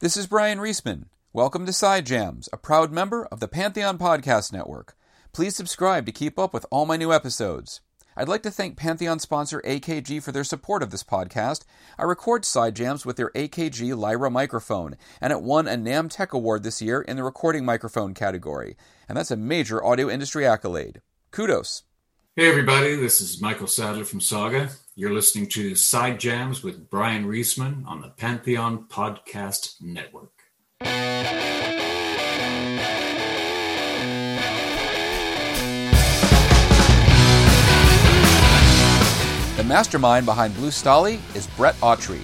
This is Brian Reisman. Welcome to Side Jams, a proud member of the Pantheon Podcast Network. Please subscribe to keep up with all my new episodes. I'd like to thank Pantheon sponsor AKG for their support of this podcast. I record Side Jams with their AKG Lyra microphone, and it won a NAMM Tech Award this year in the recording microphone category. And that's a major audio industry accolade. Kudos. Hey, everybody, this is Michael Sadler from Saga. You're listening to Side Jams with Brian Reisman on the Pantheon Podcast Network. The mastermind behind Blue Stahli is Bret Autrey.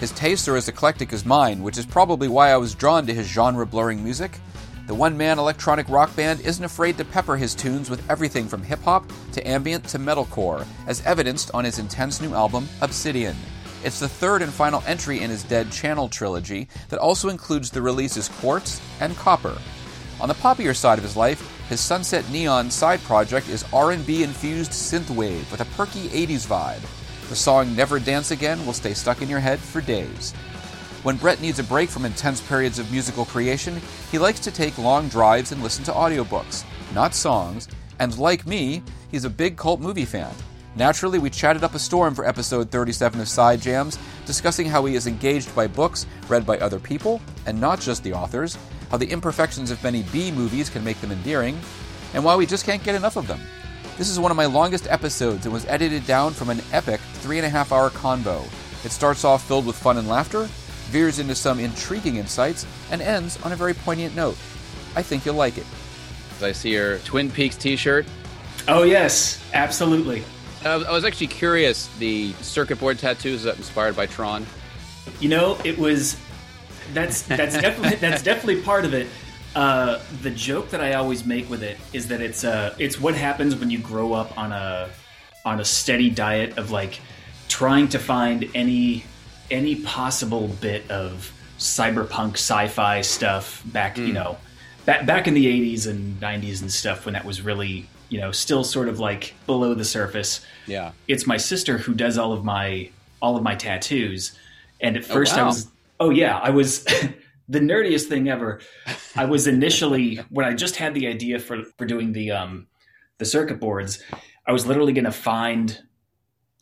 His tastes are as eclectic as mine, which is probably why I was drawn to his genre blurring music. The one man electronic rock band isn't afraid to pepper his tunes with everything from hip hop to ambient to metalcore, as evidenced on his intense new album, Obsidian. It's the third and final entry in his Dead Channel trilogy that also includes the releases Quartz and Copper. On the poppier side of his life, his Sunset Neon side project is R&B infused synthwave with a perky 80s vibe. The song Never Dance Again will stay stuck in your head for days. When Bret needs a break from intense periods of musical creation, he likes to take long drives and listen to audiobooks, not songs, and like me, he's a big cult movie fan. Naturally, we chatted up a storm for episode 37 of Side Jams, discussing how he is engaged by books read by other people, and not just the authors, how the imperfections of many B movies can make them endearing, and why we just can't get enough of them. This is one of my longest episodes and was edited down from an epic three and a half hour convo. It starts off filled with fun and laughter, veers into some intriguing insights, and ends on a very poignant note. I think you'll like it. I see your Twin Peaks T-shirt. Oh yes, absolutely. I was, actually curious. The circuit board tattoos is that inspired by Tron? You know, it was. That's that's definitely that's definitely part of it. Uh, the joke that I always make with it is that it's uh, it's what happens when you grow up on a on a steady diet of like trying to find any any possible bit of cyberpunk sci-fi stuff back you know back back in the 80s and 90s and stuff when that was really you know still sort of like below the surface Yeah. it's my sister who does all of my all of my tattoos and at first i wow. was oh yeah i was the nerdiest thing ever i was initially when i just had the idea for for doing the um the circuit boards i was literally going to find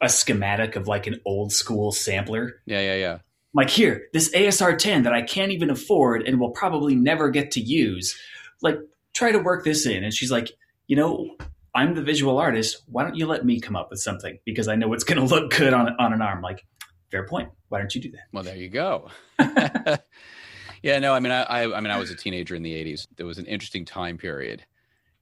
a schematic of like an old school sampler Yeah, yeah, yeah. Like here this asr 10 that i can't even afford and will probably never get to use like try to work this in and she's like you know i'm the visual artist why don't you let me come up with something because i know it's going to look good on, on an arm like fair point why don't you do that Well, there you go. yeah, no, I mean, I, I, I mean, I was a teenager in the '80s. There was an interesting time period.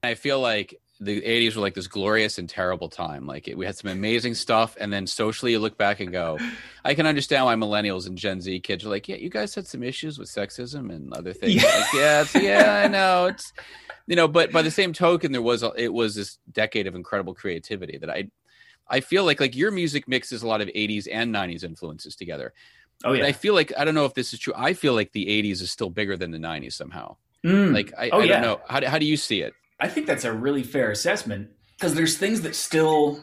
I feel like the '80s were like this glorious and terrible time. Like it, we had some amazing stuff, and then socially, you look back and go, I can understand why millennials and Gen Z kids are like, yeah, you guys had some issues with sexism and other things. Yeah. Like, yeah, yeah, I know. It's you know, but by the same token, there was a, it was this decade of incredible creativity that I. I feel like like your music mixes a lot of 80s and 90s influences together. oh But yeah I feel like I don't know if this is true. I feel like the '80s is still bigger than the '90s somehow. Mm. Like I, Oh, I yeah. don't know. How do, how do you see it? I think that's a really fair assessment because there's things that still,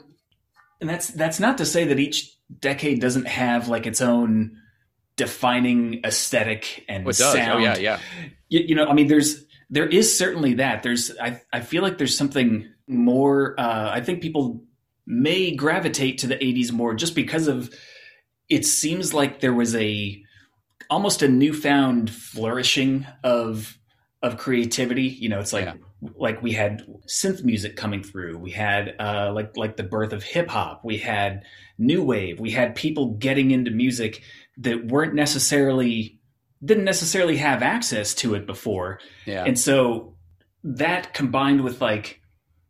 and that's that's not to say that each decade doesn't have like its own defining aesthetic and Oh, sound. Oh yeah, yeah. You, you know, I mean, there's there is certainly that. There's I I feel like there's something more. Uh, I think people may gravitate to the '80s more just because of. It seems like there was a almost a newfound flourishing of of creativity. You know, it's like Yeah. like we had synth music coming through. We had uh, like like the birth of hip hop. We had new wave. We had people getting into music that weren't necessarily didn't necessarily have access to it before, Yeah. and so that combined with like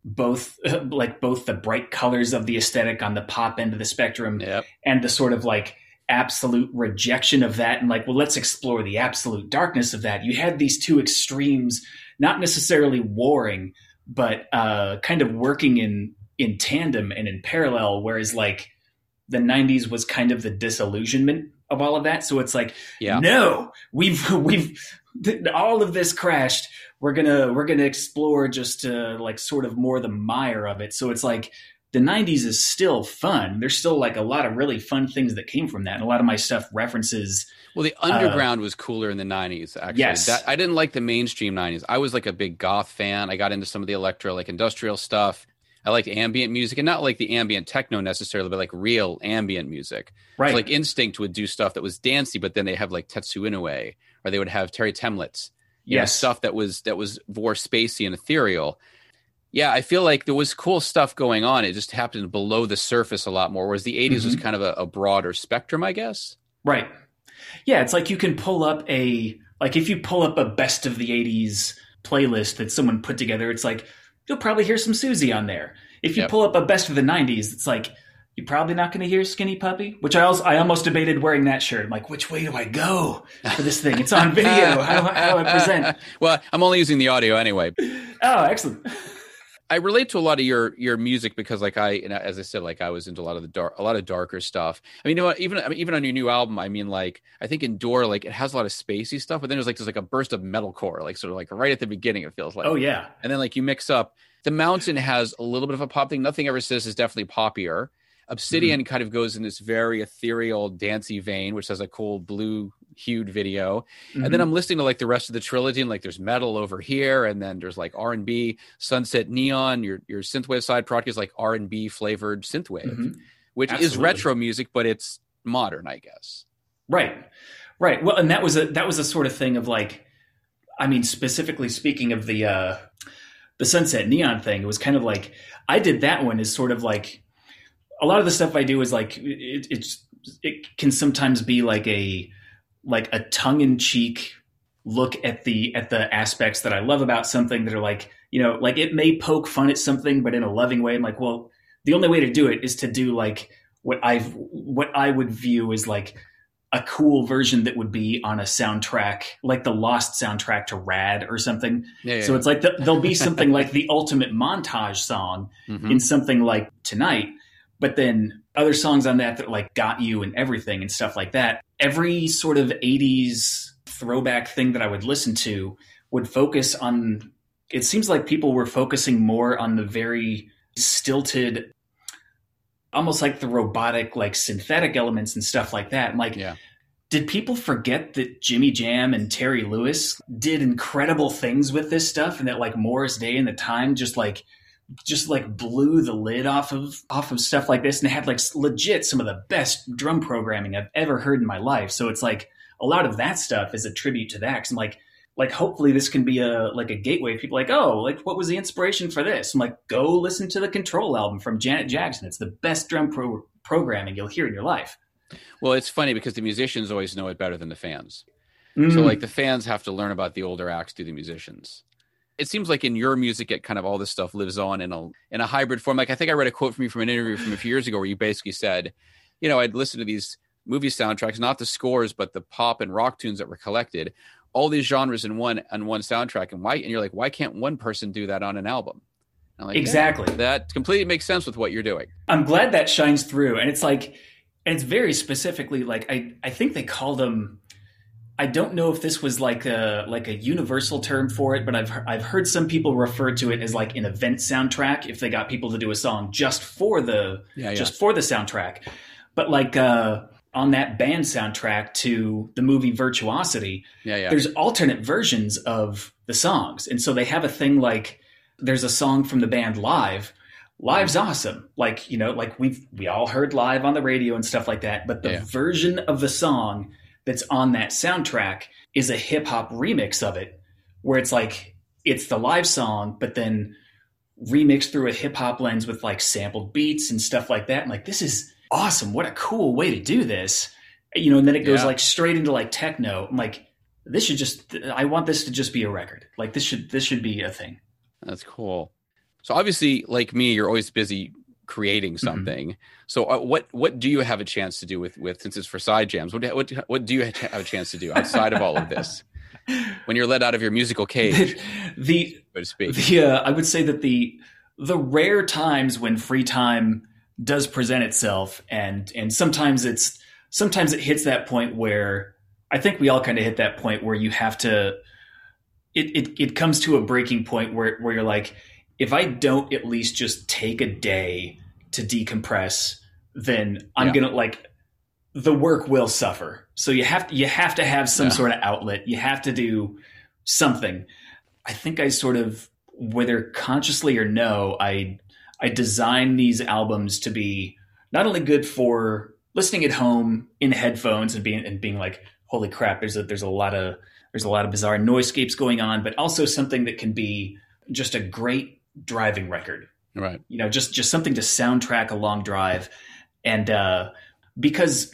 both like both the bright colors of the aesthetic on the pop end of the spectrum Yep. and the sort of like absolute rejection of that and like well let's explore the absolute darkness of that. You had these two extremes not necessarily warring but uh kind of working in in tandem and in parallel whereas like the 90s was kind of the disillusionment of all of that. So it's like Yeah. no we've we've all of this crashed. We're gonna we're gonna explore just uh, like sort of more the mire of it. So it's like the 90s is still fun there's still like a lot of really fun things that came from that and a lot of my stuff references Well, the underground uh, was cooler in the '90s. Actually, yes. That, I didn't like the mainstream '90s. I was like a big goth fan. I got into some of the electro, like industrial stuff. I liked ambient music, and not like the ambient techno necessarily, but like real ambient music. Right. So like Instinct would do stuff that was dancey, but then they have like Tetsu Inoue, or they would have Terre Thaemlitz. Yes. Know, stuff that was that was more spacey and ethereal. Yeah, I feel like there was cool stuff going on. It just happened below the surface a lot more, whereas the '80s mm-hmm. was kind of a, a broader spectrum, I guess. Right. Yeah, it's like you can pull up a like if you pull up a best of the 80s playlist that someone put together, it's like you'll probably hear some Siouxsie on there. If you yep. pull up a best of the 90s, it's like you're probably not going to hear Skinny Puppy, which I also I almost debated wearing that shirt. I'm like, which way do I go for this thing? It's on video. How how do I present? Well, I'm only using the audio anyway. Oh, excellent. I relate to a lot of your your music because, like I, as I said, like I was into a lot of the dark, a lot of darker stuff. I mean, you know, even I mean, even on your new album, I mean, like I think Endure, like it has a lot of spacey stuff, but then there's like there's like a burst of metalcore, like sort of like right at the beginning. It feels like, oh yeah, and then like you mix up. The Mountain has a little bit of a pop thing. Nothing ever says is definitely poppier. Obsidian mm-hmm. kind of goes in this very ethereal, dancey vein, which has a cool blue hued video mm-hmm. and then mm-hmm. i'm listening to like the rest of the trilogy and like there's metal over here and then there's like r&b sunset neon your your synthwave side project is like r&b flavored synthwave mm-hmm. which Absolutely. is retro music but it's modern i guess right right well and that was a that was a sort of thing of like i mean specifically speaking of the uh the sunset neon thing it was kind of like i did that one as sort of like a lot of the stuff i do is like it, it's it can sometimes be like a like a tongue-in-cheek look at the at the aspects that I love about something that are like, you know, like it may poke fun at something, but in a loving way. I'm like, well, the only way to do it is to do like what I've what I would view as like a cool version that would be on a soundtrack, like the Lost soundtrack to Rad or something. Yeah, yeah. So it's like the, there'll be something like the ultimate montage song mm-hmm. in something like Tonight, but then other songs on that that like got you and everything and stuff like that. Every sort of 80s throwback thing that I would listen to would focus on it seems like people were focusing more on the very stilted almost like the robotic like synthetic elements and stuff like that. And like yeah. did people forget that Jimmy Jam and Terry Lewis did incredible things with this stuff and that like Morris Day and the time just like just like blew the lid off of off of stuff like this and had like legit some of the best drum programming I've ever heard in my life. So it's like a lot of that stuff is a tribute to that. Cause I'm like, like hopefully this can be a like a gateway. People like, oh, like what was the inspiration for this? I'm like, go listen to the Control album from Janet Jackson. It's the best drum pro- programming you'll hear in your life. Well, it's funny because the musicians always know it better than the fans. Mm. So like the fans have to learn about the older acts through the musicians it seems like in your music it kind of all this stuff lives on in a in a hybrid form. Like i think i read a quote from you from an interview from a few years ago where you basically said you know i'd listen to these movie soundtracks not the scores but the pop and rock tunes that were collected all these genres in one on one soundtrack. And why and you're like why can't one person do that on an album? Like, exactly. yeah, that completely makes sense with what you're doing. I'm glad that shines through. And it's like and it's very specifically like i i think they call them I don't know if this was like a like a universal term for it, but I've I've heard some people refer to it as like an event soundtrack if they got people to do a song just for the yeah, yeah. just for the soundtrack. But like uh, on that band soundtrack to the movie Virtuosity, yeah, yeah. there's alternate versions of the songs, and so they have a thing like there's a song from the band live. Live's awesome, like you know, like we've we all heard live on the radio and stuff like that. But the yeah. version of the song that's on that soundtrack is a hip hop remix of it, where it's like it's the live song, but then remixed through a hip hop lens with like sampled beats and stuff like that. And like, this is awesome. What a cool way to do this. You know, and then it goes yeah. like straight into like techno. I'm like, this should just I want this to just be a record. Like this should this should be a thing. That's cool. So obviously, like me, you're always busy creating mm-hmm. something. Mm-hmm. So uh, what what do you have a chance to do with with since it's for side jams? What what what do you have a chance to do outside of all of this? When you're let out of your musical cage, the, so to speak. The, uh, I would say that the the rare times when free time does present itself, and and sometimes it's sometimes it hits that point where I think we all kind of hit that point where you have to. It, it, it comes to a breaking point where, where you're like, if I don't at least just take a day to decompress, then I'm yeah. gonna like the work will suffer. So you have to, you have to have some Yeah. sort of outlet. You have to do something. I think I sort of whether consciously or no, I I design these albums to be not only good for listening at home in headphones and being and being like, holy crap, there's a there's a lot of there's a lot of bizarre noiseescapes going on, but also something that can be just a great driving record. Right. you know just just something to soundtrack a long drive. And uh because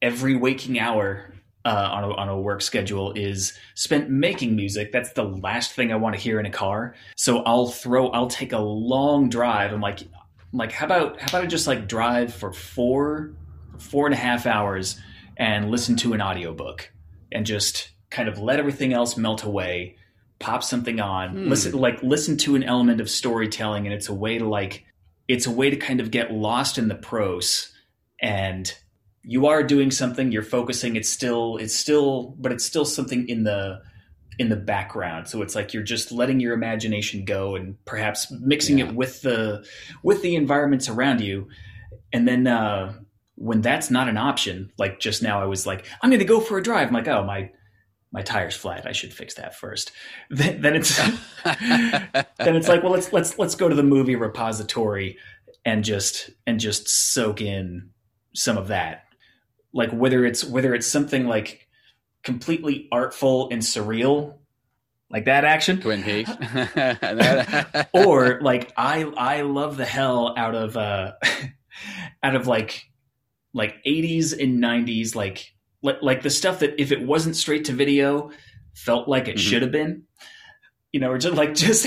every waking hour uh, on, a, on a work schedule is spent making music that's the last thing i want to hear in a car. So i'll throw i'll take a long drive. I'm like I'm like how about how about i just like drive for four four and a half hours and listen to an audiobook and just kind of let everything else melt away pop something on Hmm. listen like listen to an element of storytelling and it's a way to like it's a way to kind of get lost in the prose and you are doing something you're focusing it's still it's still but it's still something in the in the background so it's like you're just letting your imagination go and perhaps mixing Yeah. it with the with the environments around you and then uh when that's not an option like just now i was like i'm going to go for a drive i'm like oh my my tire's flat i should fix that first. Then, then it's then it's like well let's let's let's go to the movie repository and just and just soak in some of that. Like whether it's whether it's something like completely artful and surreal like that action. Twin Peaks. Or like i i love the hell out of uh out of like like 80s and 90s like like like the stuff that if it wasn't straight to video felt like it Mhm. should have been you know or just like just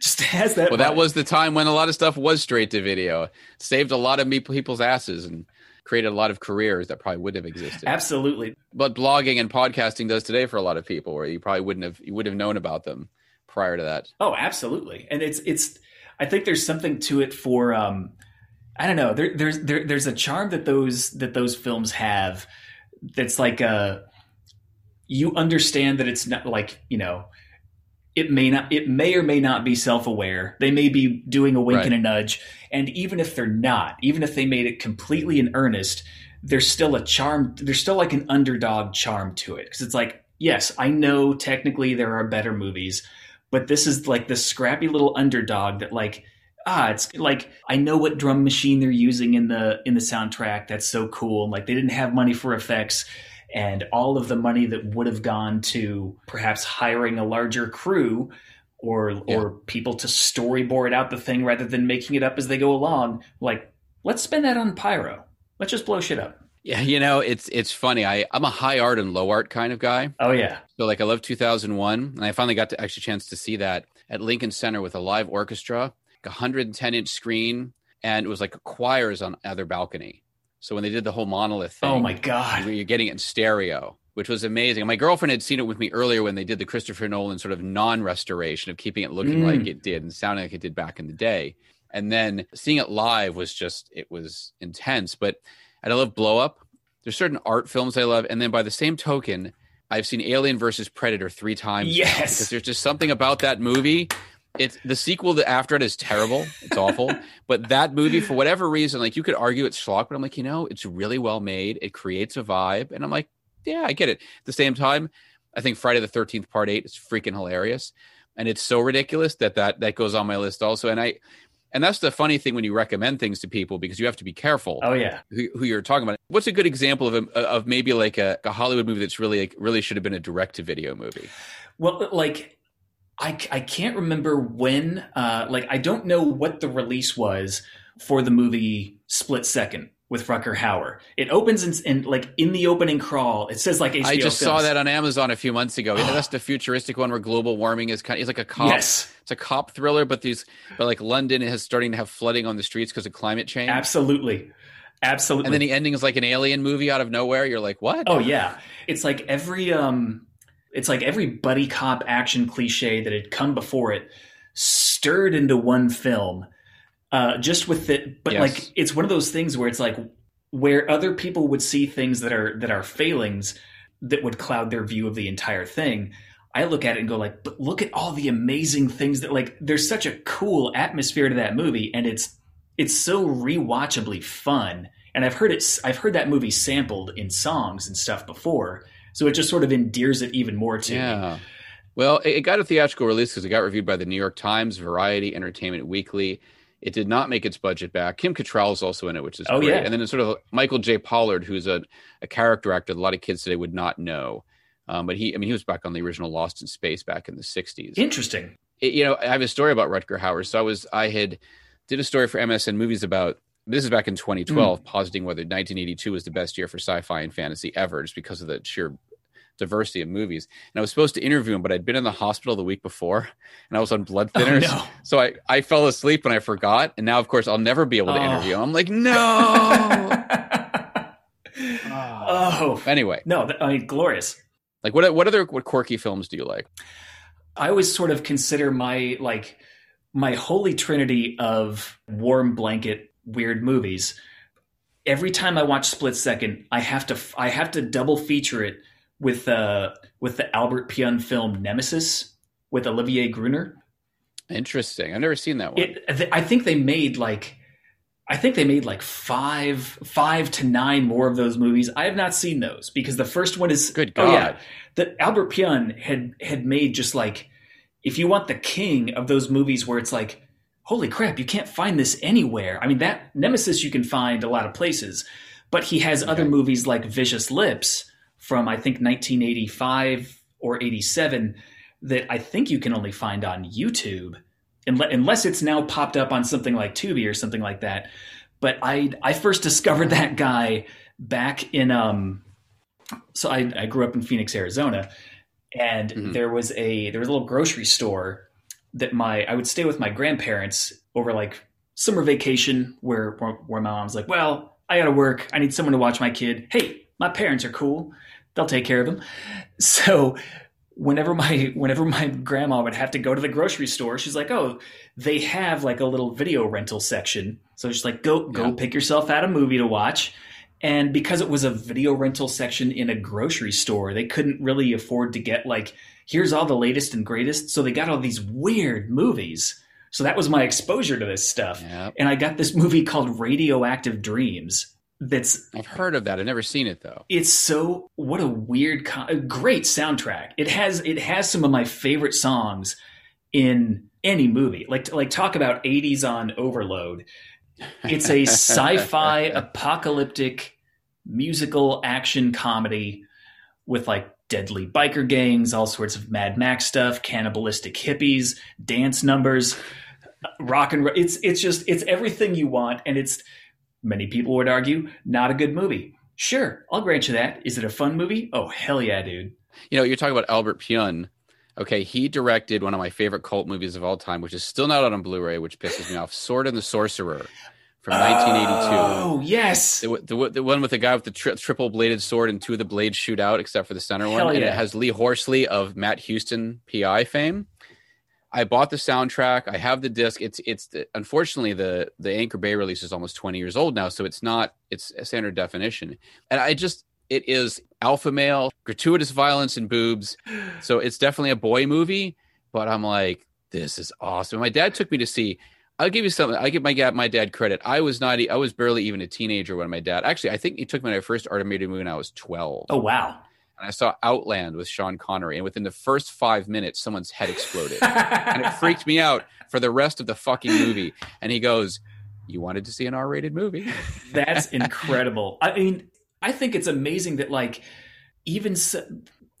just has that well, that was the time when a lot of stuff was straight to video. Saved a lot of me- people's asses and created a lot of careers that probably wouldn't have existed. absolutely But blogging and podcasting does today for a lot of people, where you probably wouldn't have you would have known about them prior to that. Oh, absolutely. And it's it's I think there's something to it for um I don't know. There there's there, there's a charm that those that those films have that's like uh you understand that it's not like, you know, it may not it may or may not be self-aware. They may be doing a wink Right. and a nudge. And even if they're not, even if they made it completely in earnest, there's still a charm there's still like an underdog charm to it. Because it's like, yes, I know technically there are better movies, but this is like this scrappy little underdog that like ah it's like i know what drum machine they're using in the in the soundtrack. That's so cool. Like they didn't have money for effects. And all of the money that would have gone to perhaps hiring a larger crew or Yeah. or people to storyboard out the thing rather than making it up as they go along like let's spend that on pyro. Let's just blow shit up. Yeah, you know, it's it's funny. I I'm a high art and low art kind of guy. oh yeah. So like I love 2001, and I finally got to actually chance to see that at Lincoln Center with a live orchestra, 110 inch screen, and it was like choirs on other balcony. So when they did the whole monolith thing, oh my god you're getting it in stereo, which was amazing. My girlfriend had seen it with me earlier when they did the Christopher Nolan sort of non-restoration of keeping it looking Mm. like it did and sounding like it did back in the day. And then seeing it live was just it was intense. But and I love Blow Up. There's certain art films I love, and then by the same token, I've seen Alien versus Predator three times. Yes. because there's just something about that movie. It's the sequel that after it is terrible. It's awful. but that movie, for whatever reason, like you could argue it's schlock, but I'm like, you know, it's really well made. It creates a vibe, and I'm like, yeah, I get it. At the same time, I think Friday the Thirteenth Part Eight is freaking hilarious, and it's so ridiculous that that that goes on my list also. And I, and that's the funny thing when you recommend things to people because you have to be careful oh yeah who, who you're talking about. What's a good example of a, of maybe like a, a Hollywood movie that's really like, really should have been a direct to video movie? Well, like I, I can't remember when. Uh, like I don't know what the release was for the movie Split Second with Rutger Hauer. It opens in, in like in the opening crawl. It says like HBO. I just saw that on Amazon a few months ago. That's the futuristic one where global warming is kind of, it's like a cop. Yes, It's a cop thriller, but these, but like London is starting to have flooding on the streets because of climate change. absolutely, absolutely. And then the ending is like an alien movie out of nowhere. You're like, what? Oh yeah, it's like every um, it's like every buddy cop action cliche that had come before it stirred into one film. Uh, just with it, but Yes. like it's one of those things where it's like where other people would see things that are that are failings that would cloud their view of the entire thing. I look at it and go like, but look at all the amazing things that like. There's such a cool atmosphere to that movie, and it's it's so rewatchably fun and I've heard it. I've heard that movie sampled in songs and stuff before, so it just sort of endears it even more to Yeah. me. Well, it got a theatrical release because it got reviewed by the New York Times, Variety, Entertainment Weekly. It did not make its budget back. Kim Cattrall is also in it, which is Oh, great. yeah. And then it's sort of Michael J. Pollard, who's a, a character actor that a lot of kids today would not know. Um, but he, I mean, he was back on the original Lost in Space back in the '60s. Interesting. it- you know, I have a story about Rutger Hauer. So I was, I had did a story for MSN Movies about this is back in 2012, mm. positing whether 1982 was the best year for sci-fi and fantasy ever, just because of the sheer diversity of movies. And I was supposed to interview him, but I'd been in the hospital the week before, and I was on blood Oh, thinners. no. So I, I fell asleep and I forgot, and now of course I'll never be able to Oh. interview him. I'm like, no. Oh. oh anyway, no! I mean, glorious. like what what other what quirky films do you like? I always sort of consider my like my holy trinity of warm blanket weird movies. Every time I watch Split Second, I have to I have to double feature it with uh with the Albert Pyun film Nemesis with Olivier Gruner. Interesting. I've never seen that one. It th- I think they made like I think they made like five five to nine more of those movies. I have not seen those because the first one is Good Oh, yeah God. that Albert Pyun had had made just like if you want the king of those movies where it's like holy crap you can't find this anywhere. I mean that nemesis you can find a lot of places but he has other movies like vicious lips from i think 1985 or 87 that i think you can only find on youtube unless it's now popped up on something like tubi or something like that. But i i first discovered that guy back in um so I, I grew up in Phoenix, Arizona, and Mhm. there was a there was a little grocery store that my I would stay with my grandparents over like summer vacation where where, my mom's like, well, I got to work, I need someone to watch my kid. Hey, my parents are cool, they'll take care of them. So whenever my whenever my grandma would have to go to the grocery store, she's like, oh, they have like a little video rental section. So she's like, go go Yeah. pick yourself out a movie to watch. And because it was a video rental section in a grocery store, they couldn't really afford to get like, here's all the latest and greatest. So they got all these weird movies. So that was my exposure to this stuff. Yeah. And I got this movie called Radioactive Dreams. That's I've heard of that. I've never seen it though. it's so what a weird co- a great soundtrack. It has it has some of my favorite songs in any movie. Like like talk about 80s on overload. It's a sci-fi apocalyptic musical action comedy with like deadly biker gangs, all sorts of Mad Max stuff, cannibalistic hippies, dance numbers, rock and roll. It's it's just it's everything you want, and it's many people would argue not a good movie. Sure, I'll grant you that. Is it a fun movie? Oh hell yeah, dude! You know, you're talking about Albert Pyun. Okay, he directed one of my favorite cult movies of all time, which is still not out on Blu-ray, which pisses me off. Sword and the Sorcerer from 1982. Oh yes, The, the, the one with the guy with the tri- triple bladed sword and two of the blades shoot out, except for the center one. Hell And it has Lee Horsley of Matt Houston PI fame. I bought the soundtrack. I have the disc. It's it's the, unfortunately the the Anchor Bay release is almost 20 years old now, so it's not it's a standard definition. And I just it is alpha male, gratuitous violence and boobs. So it's definitely a boy movie, but I'm like this is awesome. My dad took me to see I'll give you something. I give my dad my dad credit. I was not. I was barely even a teenager when my dad. Actually, I think he took me to my first animated movie when I was 12. Oh wow. and I saw Outland with Sean Connery. And within the first five minutes, someone's head exploded, and it freaked me out for the rest of the fucking movie. And he goes, "You wanted to see an R-rated movie?" That's incredible. I mean, I think it's amazing that like even s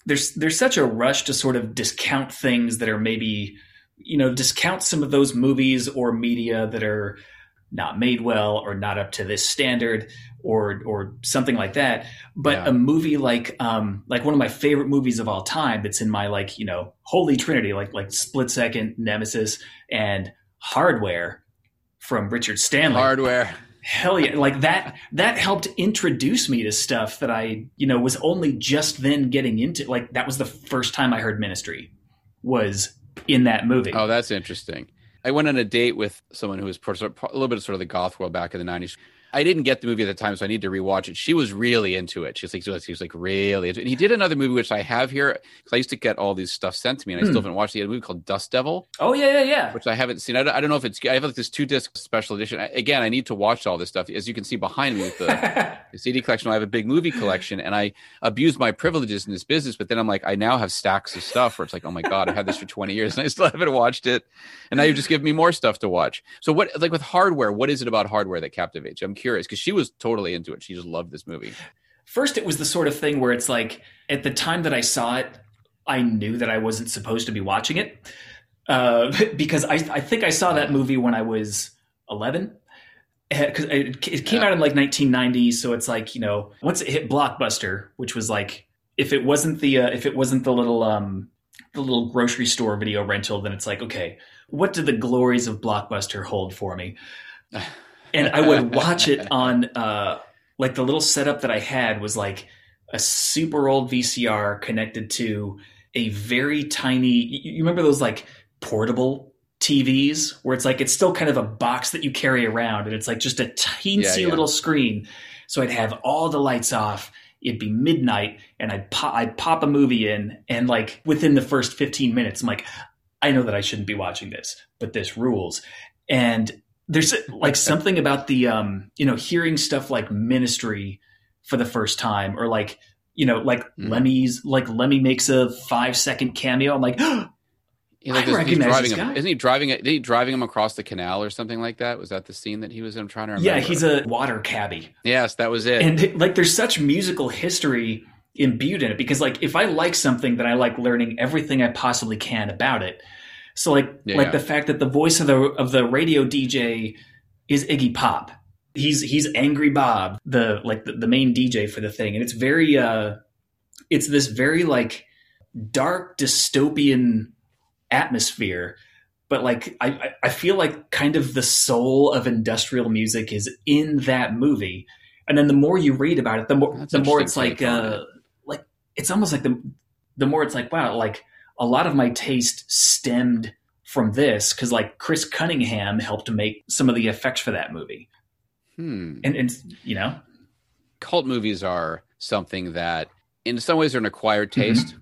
there's there's such a rush to sort of discount things that are maybe you know discount some of those movies or media that are not made well or not up to this standard or or something like that but Yeah. a movie like um like one of my favorite movies of all time that's in my like you know holy trinity like like split second nemesis and hardware from richard stanley Hardware. Hell yeah like that that helped introduce me to stuff that i you know was only just then getting into like that was the first time i heard ministry was in that movie Oh, that's interesting. I went on a date with someone who was a little bit of sort of the goth world back in the '90s. I didn't get the movie at the time, so I need to rewatch it. She was really into it. She's like, she was like really into it. And he did another movie which I have here because I used to get all these stuff sent to me, and I Hmm. still haven't watched. He had a movie called Dust Devil, Oh yeah, yeah, yeah. which I haven't seen. I don't, I don't know if it's. I have like this two disc special edition. I, again, I need to watch all this stuff. As you can see behind me with the, the CD collection, I have a big movie collection, and I abuse my privileges in this business. But then I'm like, I now have stacks of stuff where it's like, oh my god, I've had this for 20 years and I still haven't watched it, and now you just give me more stuff to watch. So what, like with hardware, what is it about hardware that captivates you? I'm curious because she was totally into it. She just loved this movie. First, it was the sort of thing where it's like at the time that I saw it, I knew that I wasn't supposed to be watching it uh, because I, I think I saw that movie when I was 11. Because it, it came Yeah. out in like 1990, so it's like you know once it hit Blockbuster, which was like if it wasn't the uh, if it wasn't the little um the little grocery store video rental, then it's like okay, what do the glories of Blockbuster hold for me? and I would watch it on uh, like the little setup that I had was like a super old VCR connected to a very tiny. You remember those like portable TVs where it's like it's still kind of a box that you carry around, and it's like just a teensy Yeah, yeah. little screen. So I'd have all the lights off. It'd be midnight, and I'd pop, I'd pop a movie in, and like within the first fifteen minutes, I'm like, I know that I shouldn't be watching this, but this rules. And there's like something about the um you know hearing stuff like ministry for the first time or like you know like Mhm. lemmy's like lemmy makes a five second cameo i'm like like, I recognize driving this him. guy. Isn't he driving? Did he driving him across the canal or something like that? Was that the scene that he was in? I'm trying to remember. yeah he's a water cabbie yes, that was it. and like there's such musical history imbued in it because like if i like something then i like learning everything i possibly can about it so like Yeah, like yeah. the fact that the voice of the of the radio dj is iggy pop. He's he's angry bob the like the, the main dj for the thing. And it's very uh it's this very like dark dystopian atmosphere. But like I, I- I feel like kind of the soul of industrial music is in that movie. And then the more you read about it the more That's the more it's like uh like it's almost like the the more it's like wow like a lot of my taste stemmed from this because like chris cunningham helped make some of the effects for that movie. Hmm. and and you know? Cult movies are something that in some ways are an acquired Mm-hmm. taste.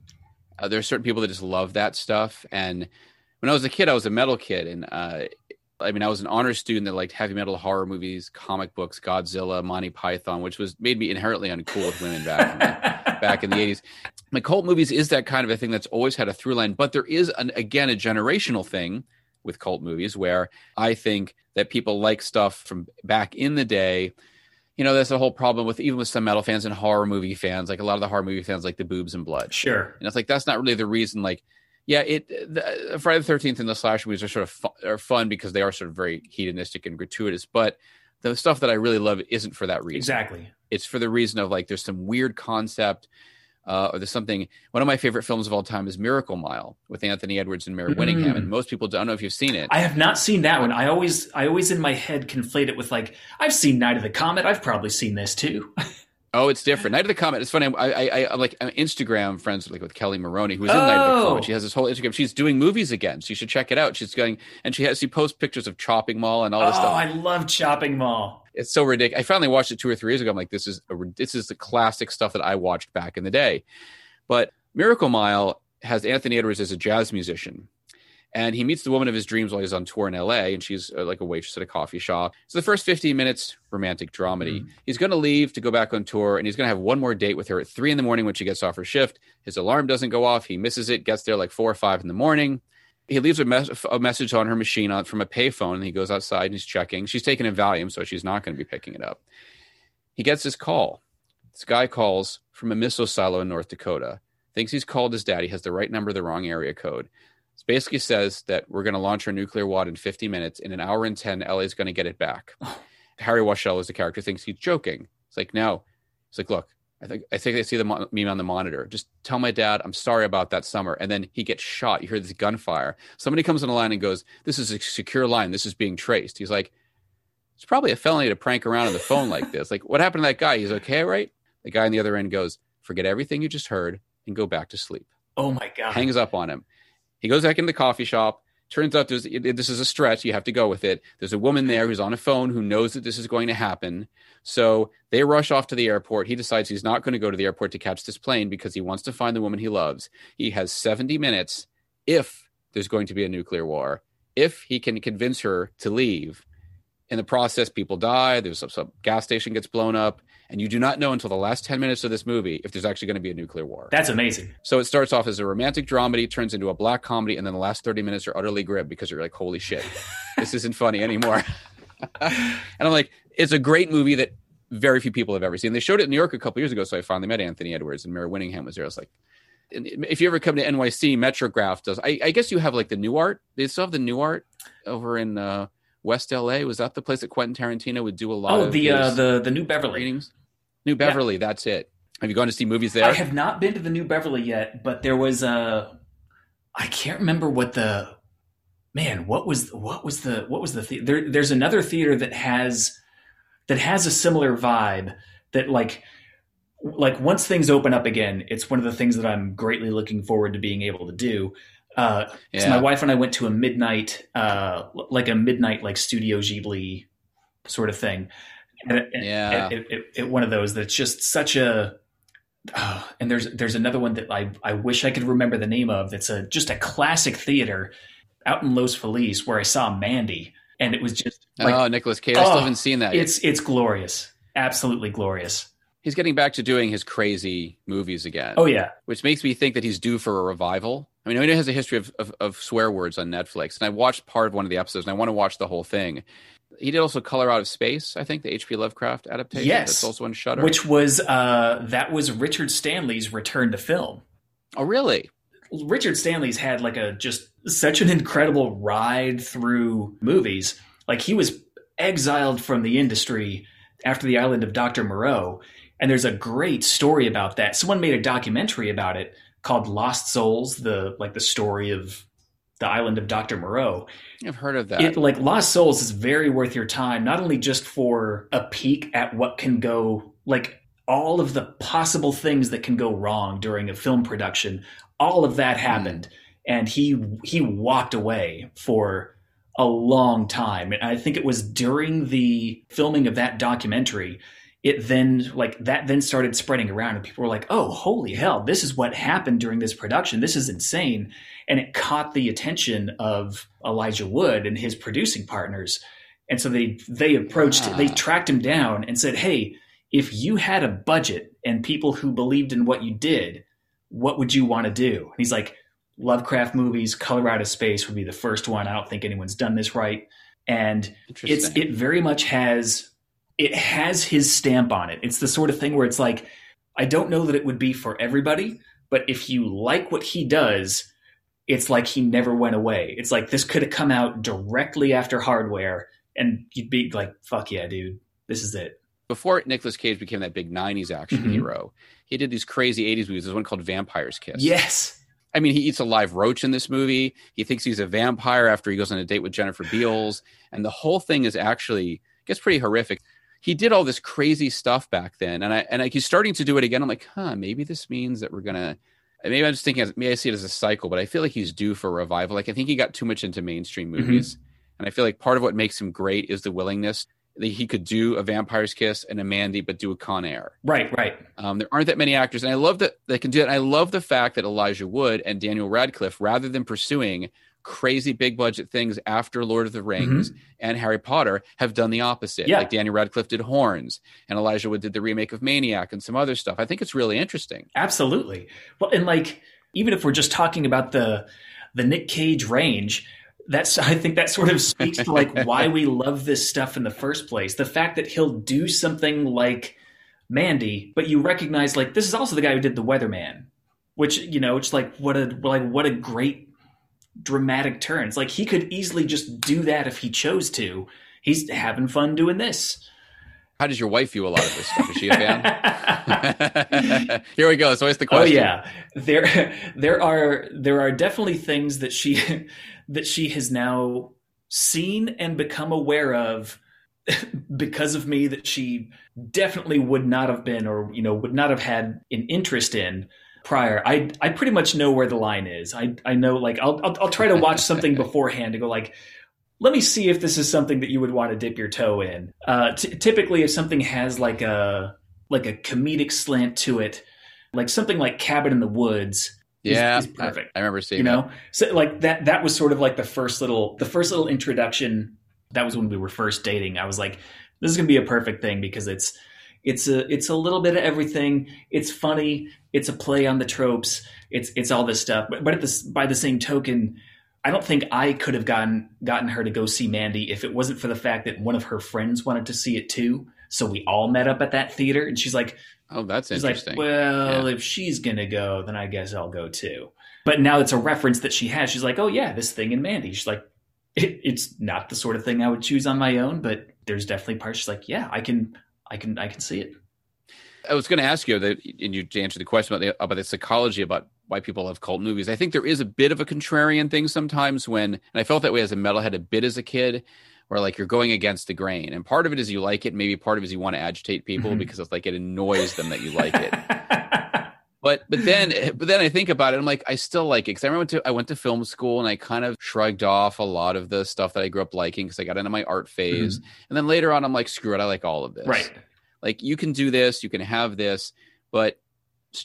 Uh, there are certain people that just love that stuff. And when i was a kid i was a metal kid. And uh, i mean i was an honor student that liked heavy metal horror movies comic books godzilla monty python which was made me inherently uncool with women back in the, back in the 80s my cult movies is that kind of a thing that's always had a through line but there is an, again a generational thing with cult movies where i think that people like stuff from back in the day you know, that's a whole problem with even with some metal fans and horror movie fans. Like a lot of the horror movie fans like the boobs and blood. sure And it's like that's not really the reason. Like, yeah, it the, uh, Friday the Thirteenth and the slash movies are sort of fun, are fun because they are sort of very hedonistic and gratuitous. But the stuff that I really love isn't for that reason. exactly It's for the reason of like there's some weird concept. Uh, or there's something. One of my favorite films of all time is Miracle Mile with Anthony Edwards and Mare Winningham, Mm. and most people don't know if you've seen it. I have not seen that one. I always, I always in my head conflate it with like, I've seen Night of the Comet. I've probably seen this too. Oh, it's different. Night of the Comet. It's funny. I, I, I I'm like I'm Instagram friends like with Kelli Maroney, who's in Night of the Oh. Comet. She has this whole Instagram. She's doing movies again, so you should check it out. She's going and she has she posts pictures of Chopping Mall and all Oh, this stuff. Oh, I love Chopping Mall. It's so ridiculous. I finally watched it two or three years ago. I'm like, this is a, this is the classic stuff that I watched back in the day. But Miracle Mile has Anthony Edwards as a jazz musician. And he meets the woman of his dreams while he's on tour in LA, and she's uh, like a waitress at a coffee shop. So the first 15 minutes, romantic dramedy. He's going to leave to go back on tour, and he's going to have one more date with her at three in the morning when she gets off her shift. His alarm doesn't go off. He misses it, gets there like four or five in the morning. He leaves a, mes- a message on her machine on, from a payphone, and he goes outside and he's checking. She's taking a Valium, so she's not going to be picking it up. He gets his call. This guy calls from a missile silo in North Dakota. Thinks he's called his daddy, has the right number, the wrong area code. It basically says that we're going to launch our nuclear wad in 50 minutes. In an hour and 10, LA is going to get it back. Harry Washell is the character, thinks he's joking. It's like, no. It's like, look, I think I think I see the mo- meme on the monitor. Just tell my dad I'm sorry about that summer. And then he gets shot. You hear this gunfire. Somebody comes on the line and goes, "This is a secure line. This is being traced." He's like, "It's probably a felony to prank around on the phone like this. Like, what happened to that guy? He's okay, right?" The guy on the other end goes, "Forget everything you just heard and go back to sleep." Oh my god. hangs up on him. He goes back into the coffee shop, Turns out there's this is a stretch. You have to go with it. There's a woman there who's on a phone who knows that this is going to happen. So they rush off to the airport. He decides he's not going to go to the airport to catch this plane because he wants to find the woman he loves. He has 70 minutes if there's going to be a nuclear war, if he can convince her to leave. In the process, people die. There's some, a gas station gets blown up, and you do not know until the last 10 minutes of this movie if there's actually going to be a nuclear war. That's amazing. So it starts off as a romantic dramedy, turns into a black comedy, and then the last 30 minutes are utterly grim because you're like, holy shit, this isn't funny anymore. and I'm like, it's a great movie that very few people have ever seen. They showed it in New York a couple years ago, so I finally met Anthony Edwards and Mare Winningham was there. I was like, if you ever come to NYC, Metrograph does. I, I, guess you have like the new art. They still have the new art over in uh, West LA. Was that the place that Quentin Tarantino would do a lot? Oh, of the uh, the the New Beverly. Readings? New Beverly. Yeah. That's it. Have you gone to see movies there? I have not been to the New Beverly yet, but there was a. I can't remember what the man. What was what was the what was the, the there? There's another theater that has that has a similar vibe that like like once things open up again, it's one of the things that I'm greatly looking forward to being able to do. Uh, yeah. So my wife and I went to a midnight, uh, like a midnight like Studio Ghibli sort of thing. And, yeah, it, it, it, one of those that's just such a. Uh, and there's there's another one that I I wish I could remember the name of. That's a just a classic theater out in Los Feliz where I saw Mandy, and it was just like, oh Nicolas Cage. I still haven't seen that. It's it's glorious, absolutely glorious he's getting back to doing his crazy movies again. Oh yeah, which makes me think that he's due for a revival. I mean, I know he has a history of, of, of, swear words on Netflix, and I watched part of one of the episodes, and I want to watch the whole thing. He did also Color Out of Space, I think, the H.P. Lovecraft adaptation. Yes, that's also on Shudder. Which was uh, that was Richard Stanley's return to film. Oh, really? Richard Stanley's had like a just such an incredible ride through movies. Like he was exiled from the industry after the Island of Dr. Moreau and there's a great story about that. Someone made a documentary about it called Lost Souls, the like the story of the island of Dr. Moreau. I've heard of that. It, like Lost Souls is very worth your time, not only just for a peek at what can go, like all of the possible things that can go wrong during a film production. All of that happened, mm. and he he walked away for a long time. And I think it was during the filming of that documentary it then like that then started spreading around and people were like oh holy hell this is what happened during this production. This is insane. And it caught the attention of elijah wood and his producing partners. And so they they approached ah. they tracked him down and said hey if you had a budget and people who believed in what you did what would you want to do? And he's like lovecraft movies color out of space would be the first one. I don't think anyone's done this right. And it's it very much has it has his stamp on it. It's the sort of thing where it's like, I don't know that it would be for everybody, but if you like what he does, it's like he never went away. It's like this could have come out directly after hardware and you'd be like, fuck yeah, dude, this is it. Before Nicolas Cage became that big 90s action mm-hmm. hero, he did these crazy 80s movies. There's one called Vampire's Kiss. Yes. I mean, he eats a live roach in this movie. He thinks he's a vampire after he goes on a date with Jennifer Beals. And the whole thing is actually gets pretty horrific he did all this crazy stuff back then, and I and like he's starting to do it again. I'm like, huh, maybe this means that we're gonna. Maybe I'm just thinking, maybe I see it as a cycle, but I feel like he's due for revival. Like I think he got too much into mainstream mm-hmm. movies, mm-hmm. and I feel like part of what makes him great is the willingness that he could do a Vampire's Kiss and a Mandy, but do a Con Air. Right, right. Um, there aren't that many actors, and I love that they can do it. I love the fact that Elijah Wood and Daniel Radcliffe, rather than pursuing crazy big budget things after Lord of the Rings mm-hmm. and Harry Potter have done the opposite. Yeah. Like Daniel Radcliffe did Horns and Elijah Wood did the remake of Maniac and some other stuff. I think it's really interesting. Absolutely. Well, and like even if we're just talking about the the Nick Cage range, that's I think that sort of speaks to like why we love this stuff in the first place. The fact that he'll do something like Mandy, but you recognize like this is also the guy who did The Weatherman, which you know, it's like what a like what a great dramatic turns. Like he could easily just do that if he chose to. He's having fun doing this. How does your wife view a lot of this stuff? Is she a fan? Here we go. So it's always the question. Oh yeah, there there are there are definitely things that she that she has now seen and become aware of because of me that she definitely would not have been or you know would not have had an interest in prior, I I pretty much know where the line is. I I know like I'll I'll, I'll try to watch something beforehand to go like. Let me see if this is something that you would want to dip your toe in. Uh, t- typically, if something has like a like a comedic slant to it, like something like Cabin in the Woods, yeah, is, is perfect. I, I, remember seeing you know, that. so like that that was sort of like the first little the first little introduction. That was when we were first dating. I was like, this is gonna be a perfect thing because it's it's a it's a little bit of everything. It's funny. It's a play on the tropes. It's it's all this stuff. But but at this by the same token, I don't think I could have gotten gotten her to go see Mandy if it wasn't for the fact that one of her friends wanted to see it too. So we all met up at that theater, and she's like, "Oh, that's she's interesting." Like, well, yeah. if she's gonna go, then I guess I'll go too. But now it's a reference that she has. She's like, "Oh yeah, this thing in Mandy." She's like, it, "It's not the sort of thing I would choose on my own, but there's definitely parts." She's like, "Yeah, I can, I can, I can see it." I was going to ask you that, and you to answer the question about the about the psychology about why people love cult movies. I think there is a bit of a contrarian thing sometimes when, and I felt that way as a metalhead a bit as a kid, where like you're going against the grain, and part of it is you like it, maybe part of it is you want to agitate people mm-hmm. because it's like it annoys them that you like it. but but then but then I think about it, I'm like I still like it because I went to I went to film school and I kind of shrugged off a lot of the stuff that I grew up liking because I got into my art phase, mm-hmm. and then later on I'm like screw it, I like all of this. Right. Like you can do this, you can have this, but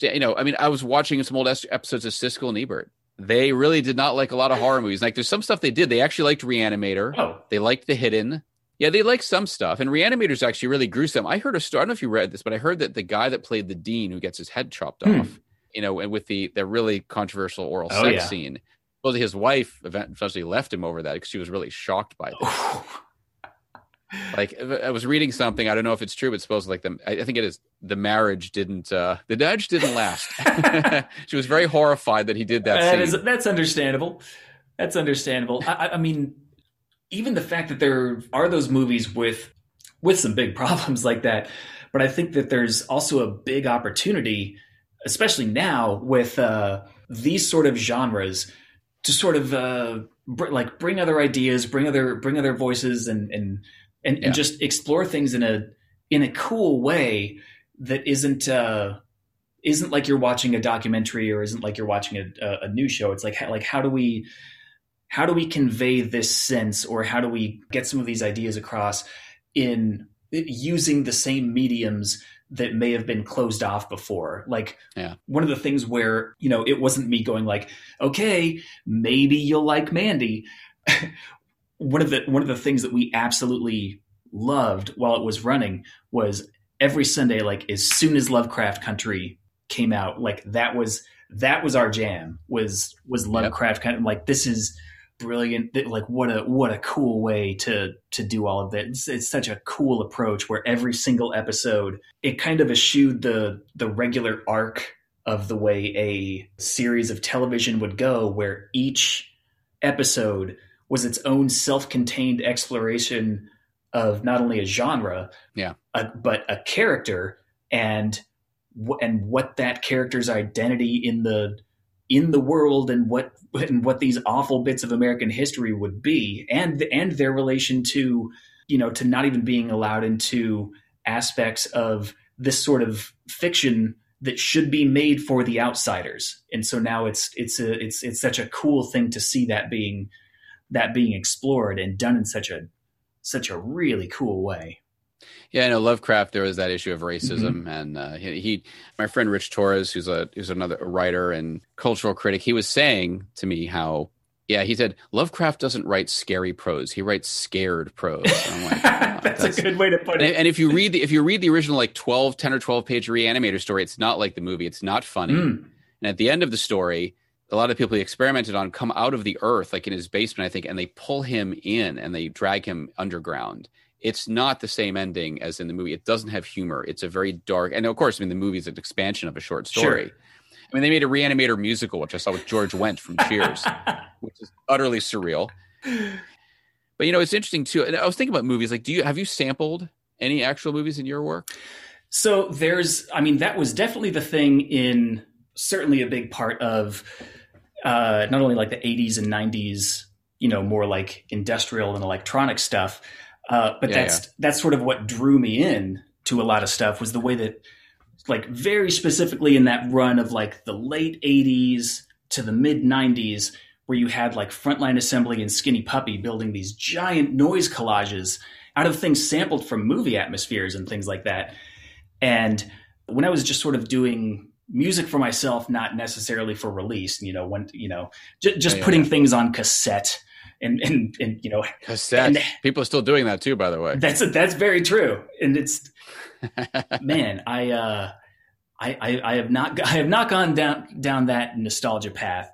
you know, I mean, I was watching some old episodes of Siskel and Ebert they really did not like a lot of horror movies. Like there's some stuff they did. They actually liked Reanimator. Oh. They liked The Hidden. Yeah, they like some stuff. And Reanimator's actually really gruesome. I heard a story. I don't know if you read this, but I heard that the guy that played the dean who gets his head chopped hmm. off, you know, and with the the really controversial oral oh, sex yeah. scene, well, his wife eventually left him over that because she was really shocked by this. like I was reading something. I don't know if it's true, but suppose like the I think it is the marriage didn't uh the marriage didn't last. she was very horrified that he did that. that is, that's understandable. That's understandable. I, I mean, even the fact that there are those movies with with some big problems like that, but I think that there's also a big opportunity, especially now with uh, these sort of genres, to sort of uh, br- like bring other ideas, bring other bring other voices, and and and, yeah. and just explore things in a in a cool way that isn't uh, isn't like you're watching a documentary or isn't like you're watching a, a news show. It's like like how do we how do we convey this sense or how do we get some of these ideas across in using the same mediums that may have been closed off before like yeah. one of the things where you know it wasn't me going like okay maybe you'll like mandy one of the one of the things that we absolutely loved while it was running was every Sunday, like as soon as Lovecraft Country came out, like that was that was our jam. Was was Lovecraft yep. Country? Like this is brilliant. Like what a what a cool way to to do all of that. It's, it's such a cool approach where every single episode it kind of eschewed the the regular arc of the way a series of television would go, where each episode was its own self-contained exploration of not only a genre, yeah, a, but a character and and what that character's identity in the in the world and what and what these awful bits of American history would be, and and their relation to you know to not even being allowed into aspects of this sort of fiction that should be made for the outsiders. And so now it's it's a it's it's such a cool thing to see that being that being explored and done in such a such a really cool way. Yeah, I know Lovecraft. There was that issue of racism, mm-hmm. and uh, he, he, my friend Rich Torres, who's a who's another writer and cultural critic, he was saying to me how, yeah, he said Lovecraft doesn't write scary prose; he writes scared prose. Like, oh, that's, that's, a good way to put it. And, and, if you read the if you read the original like 12, 10 or twelve page Reanimator story, it's not like the movie. It's not funny. Mm. And at the end of the story, a lot of people he experimented on come out of the earth, like in his basement, I think, and they pull him in and they drag him underground. It's not the same ending as in the movie. It doesn't have humor. It's a very dark, and of course, I mean, the movie is an expansion of a short story. Sure. I mean, they made a Reanimator musical, which I saw with George Wendt from Cheers, which is utterly surreal. But you know, it's interesting too. And I was thinking about movies. Like, do you have you sampled any actual movies in your work? So there's, I mean, that was definitely the thing in certainly a big part of uh, not only like the 80s and 90s, you know, more like industrial and electronic stuff, uh, but yeah, that's yeah. that's sort of what drew me in to a lot of stuff was the way that like very specifically in that run of like the late 80s to the mid 90s where you had like frontline assembly and skinny puppy building these giant noise collages out of things sampled from movie atmospheres and things like that and when i was just sort of doing music for myself not necessarily for release you know when you know j- just Yeah, yeah, putting things on cassette and and and you know. And- People are still doing that too, by the way. that's that's very true and it's man i uh I, I i have not i have not gone down down that nostalgia path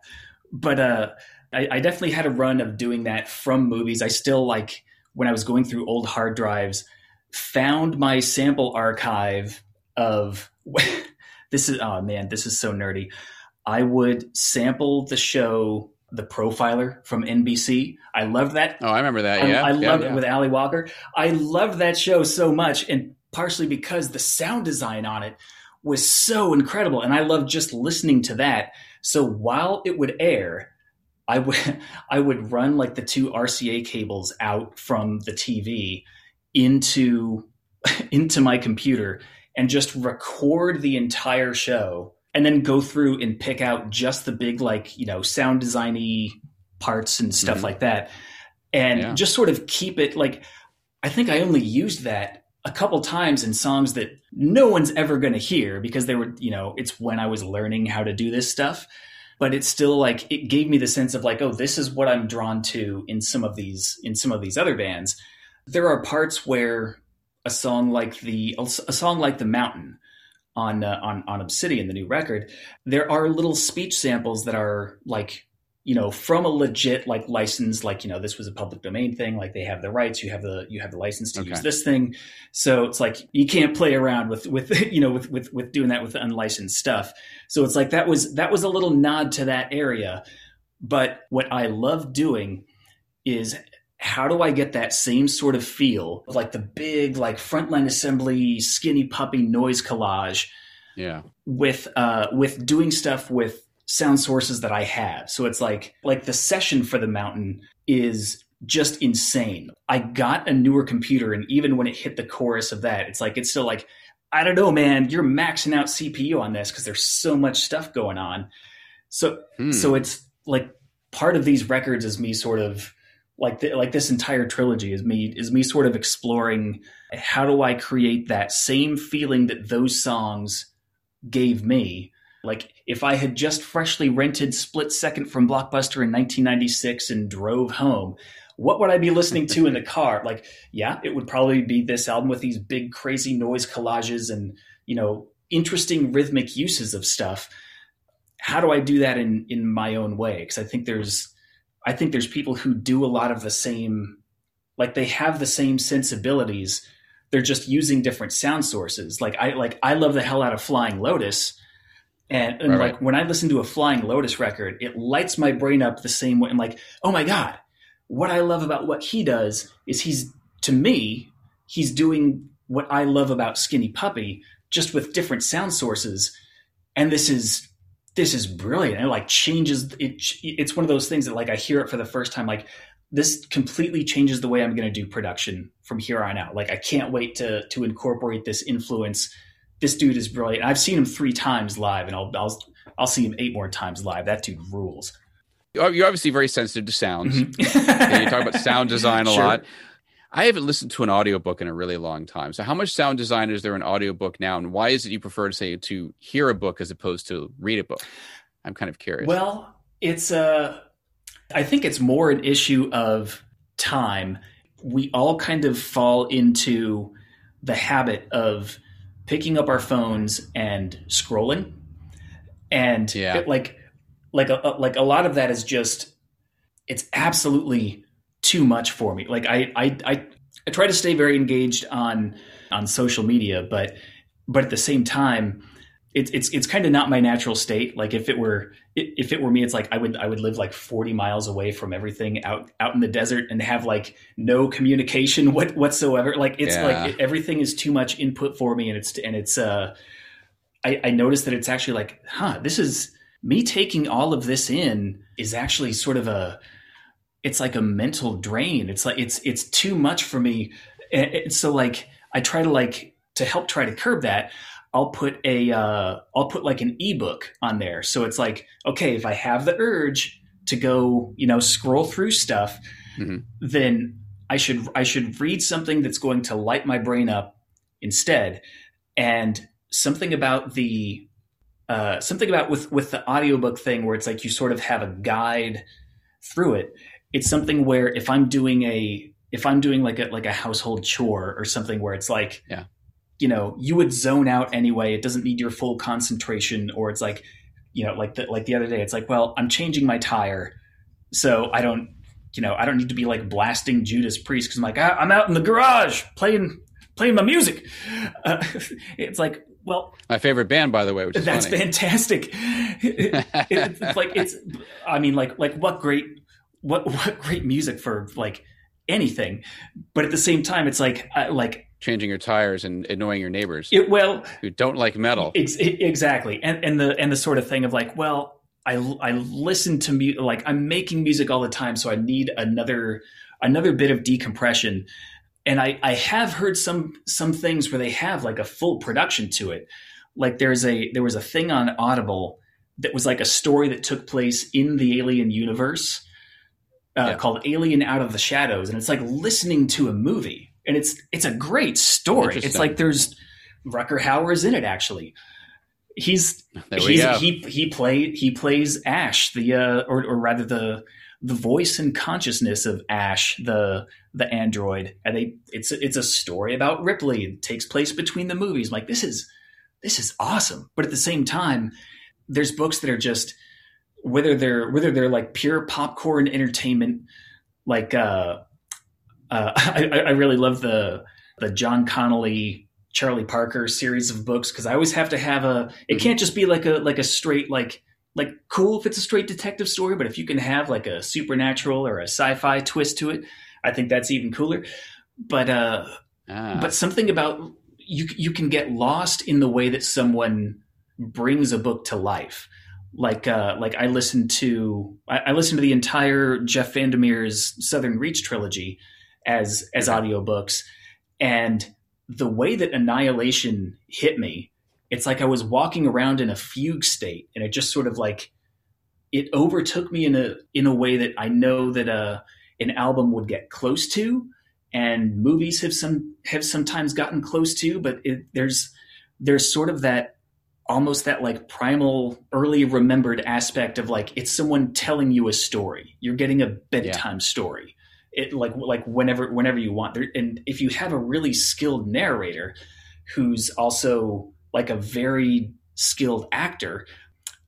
but uh I, I definitely had a run of doing that from movies i still like when i was going through old hard drives found my sample archive of this is oh man this is so nerdy i would sample the show the profiler from nbc i loved that oh, I remember that. I, Yeah, I yeah, loved yeah. it with Ally Walker. I loved that show so much, and partially because the sound design on it was so incredible, and I loved just listening to that. So while it would air, I would I would run like the two RCA cables out from the TV into into my computer and just record the entire show and then go through and pick out just the big like you know sound designy parts and stuff Mhm. like that and Yeah. just sort of keep it like i think i only used that a couple times in songs that no one's ever going to hear because they were you know it's when i was learning how to do this stuff but it's still like it gave me the sense of like oh this is what i'm drawn to in some of these in some of these other bands there are parts where a song like the a song like the mountain on uh, on on obsidian the new record there are little speech samples that are like you know from a legit like license like you know this was a public domain thing like they have the rights you have the you have the license to Okay. use this thing. So it's like you can't play around with with you know with with with doing that with unlicensed stuff. So it's like that was that was a little nod to that area. But what i love doing is how do i get that same sort of feel of like the big like frontline assembly skinny puppy noise collage yeah. with uh with doing stuff with sound sources that I have. So it's like like the session for the mountain is just insane. I got a newer computer and even when it hit the chorus of that, it's like it's still like I don't know, man, you're maxing out CPU on this because there's so much stuff going on. So Hmm. so it's like part of these records is me sort of like the, like this entire trilogy is me is me sort of exploring how do I create that same feeling that those songs gave me. Like if I had just freshly rented Split Second from Blockbuster in 1996 and drove home, what would I be listening to in the car? Like, yeah, it would probably be this album with these big crazy noise collages and, you know, interesting rhythmic uses of stuff. How do I do that in in my own way? Because I think there's I think there's people who do a lot of the same like they have the same sensibilities they're just using different sound sources. Like I like I love the hell out of Flying Lotus. And, and Right, like right. when I listen to a Flying Lotus record, it lights my brain up the same way. I'm like, oh my God, what I love about what he does is he's to me, he's doing what I love about Skinny Puppy, just with different sound sources. And this is this is brilliant. It like changes it it's one of those things that like I hear it for the first time, like this completely changes the way I'm going to do production from here on out. Like I can't wait to to incorporate this influence. This dude is brilliant. I've seen him three times live, and I'll I'll I'll see him eight more times live. That dude rules. You're obviously very sensitive to sounds. Mhm. You talk about sound design a Sure. lot. I haven't listened to an audiobook in a really long time. So how much sound design is there in audiobook now and why is it you prefer to say to hear a book as opposed to read a book? I'm kind of curious. Well, it's a I think it's more an issue of time. We all kind of fall into the habit of picking up our phones and scrolling. And Yeah. it, like like a, a- like a lot of that is just it's absolutely too much for me. Like I I I, I try to stay very engaged on on social media, but but at the same time it's it's it's kind of not my natural state. Like if it were if it were me, it's like I would I would live like forty miles away from everything out out in the desert and have like no communication what, whatsoever. Like it's Yeah. like everything is too much input for me, and it's and it's uh, I, I noticed that it's actually like, huh, this is me taking all of this in is actually sort of a it's like a mental drain. It's like it's it's too much for me. And, and so like I try to like to help try to curb that I'll put a uh, I'll put like an ebook on there. So it's like, okay, if I have the urge to go, you know, scroll through stuff, Mhm. then I should I should read something that's going to light my brain up instead. And something about the uh, something about with with the audiobook thing where it's like you sort of have a guide through it. It's something where if I'm doing a if I'm doing like a like a household chore or something where it's like Yeah. you know you would zone out anyway. It doesn't need your full concentration, or it's like you know like the, like the other day. It's like well I'm changing my tire, so I don't you know I don't need to be like blasting Judas Priest because I'm like "Ah, I'm out in the garage playing playing my music. Uh, it's like well My favorite band, by the way, which is that's funny. fantastic. It- it's like it's. I mean, like like what great what what great music for like anything, but at the same time, it's like I, like Changing your tires and annoying your neighbors it. Well, who don't like metal. ex- exactly, and and the and the sort of thing of like, well, I I listen to music like I'm making music all the time, so I need another another bit of decompression. And I, I have heard some some things where they have like a full production to it. Like there's a there was a thing on Audible that was like a story that took place in the Alien universe uh, Yeah. called Alien Out of the Shadows, and it's like listening to a movie, and it's it's a great story. It's like there's Rutger Hauer is in it actually. He's he's, he he played he plays Ash the uh, or or rather the the voice and consciousness of Ash the the android and they it's it's a story about Ripley it takes place between the movies like this is this is awesome but at the same time there's books that are just whether they're whether they're like pure popcorn entertainment like uh uh I, I really love the the John Connolly Charlie Parker series of books because I always have to have a. It can't just be like a like a straight like like cool if it's a straight detective story, but if you can have like a supernatural or a sci-fi twist to it, I think that's even cooler. But uh, Ah, but something about you you can get lost in the way that someone brings a book to life. Like uh, like I listened to I, I listened to the entire Jeff Vandermeer's Southern Reach trilogy as as audiobooks. And the way that Annihilation hit me, it's like I was walking around in a fugue state and it just sort of like it overtook me in a in a way that I know that uh, an album would get close to and movies have some have sometimes gotten close to, but it, there's there's sort of that almost that like primal early remembered aspect of like it's someone telling you a story. You're getting a bedtime story. It like like whenever whenever you want. There, and if you have a really skilled narrator who's also like a very skilled actor,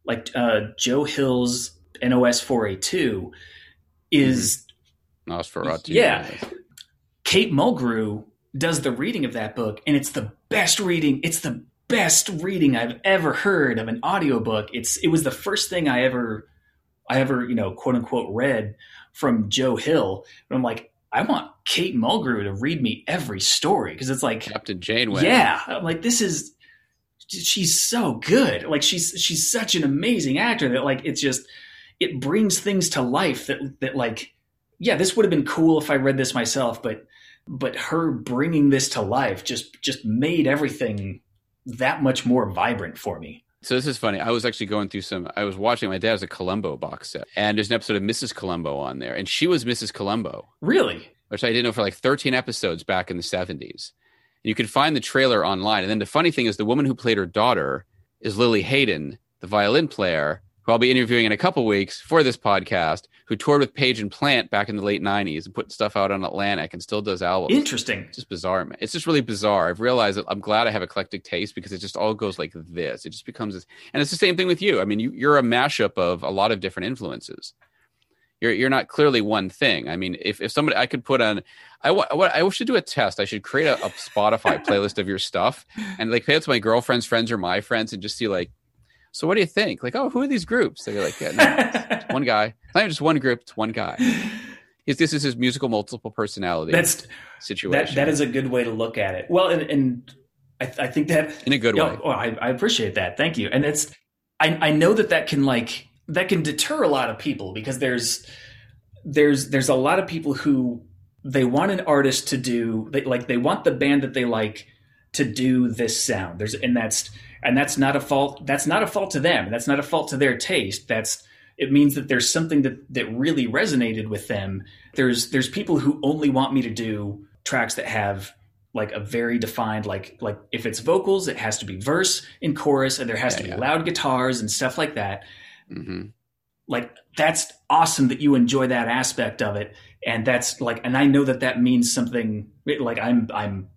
like uh, Joe Hill's NOS 4A2 is Nosferatu. Yeah. Kate Mulgrew does the reading of that book, and it's the best reading. It's the best reading I've ever heard of an audiobook. It's it was the first thing I ever I ever, you know, quote unquote read from Joe Hill. And I'm like, I want Kate Mulgrew to read me every story because it's like Captain Janeway. yeah, I'm like this is she's so good. Like she's she's such an amazing actor that like it's just it brings things to life that that like yeah, this would have been cool if I read this myself, but but her bringing this to life just just made everything that much more vibrant for me. So this is funny. I was actually going through some. I was watching. My dad has a Columbo box set, and there's an episode of Mrs. Columbo on there, and she was Mrs. Columbo, Really? which I didn't know for like 13 episodes back in the 70s. You can find the trailer online, and then the funny thing is, the woman who played her daughter is Lili Haydn, the violin player, who I'll be interviewing in a couple weeks for this podcast, who toured with Page and Plant back in the late 90s and put stuff out on Atlantic and still does albums. Interesting. It's just bizarre, man. It's just really bizarre. I've realized that I'm glad I have eclectic taste because it just all goes like this. It just becomes this, and it's the same thing with you. I mean, you, you're a mashup of a lot of different influences. You're you're not clearly one thing. I mean, if, if somebody I could put on, I what I should do a test. I should create a, a Spotify playlist of your stuff and like play it to my girlfriend's friends or my friends and just see like, so what do you think? Like, oh, who are these groups? They're like, yeah, no, it's one guy. It's not even just one group. It's one guy. Is this is his musical multiple personality That's situation? that that is a good way to look at it. Well, and, and I, I think that in a good Yeah, way. well, I, I appreciate that. Thank you. And it's I, I know that that can like that can deter a lot of people because there's there's there's a lot of people who they want an artist to do they like they want the band that they like to do this sound. There's and that's and that's not a fault. That's not a fault to them. That's not a fault to their taste. That's it means that there's something that that really resonated with them. There's there's people who only want me to do tracks that have like a very defined like like if it's vocals it has to be verse and chorus and there has Yeah, to be yeah. loud guitars and stuff like that hmm like that's awesome that you enjoy that aspect of it and that's like and i know that that means something like i'm i'm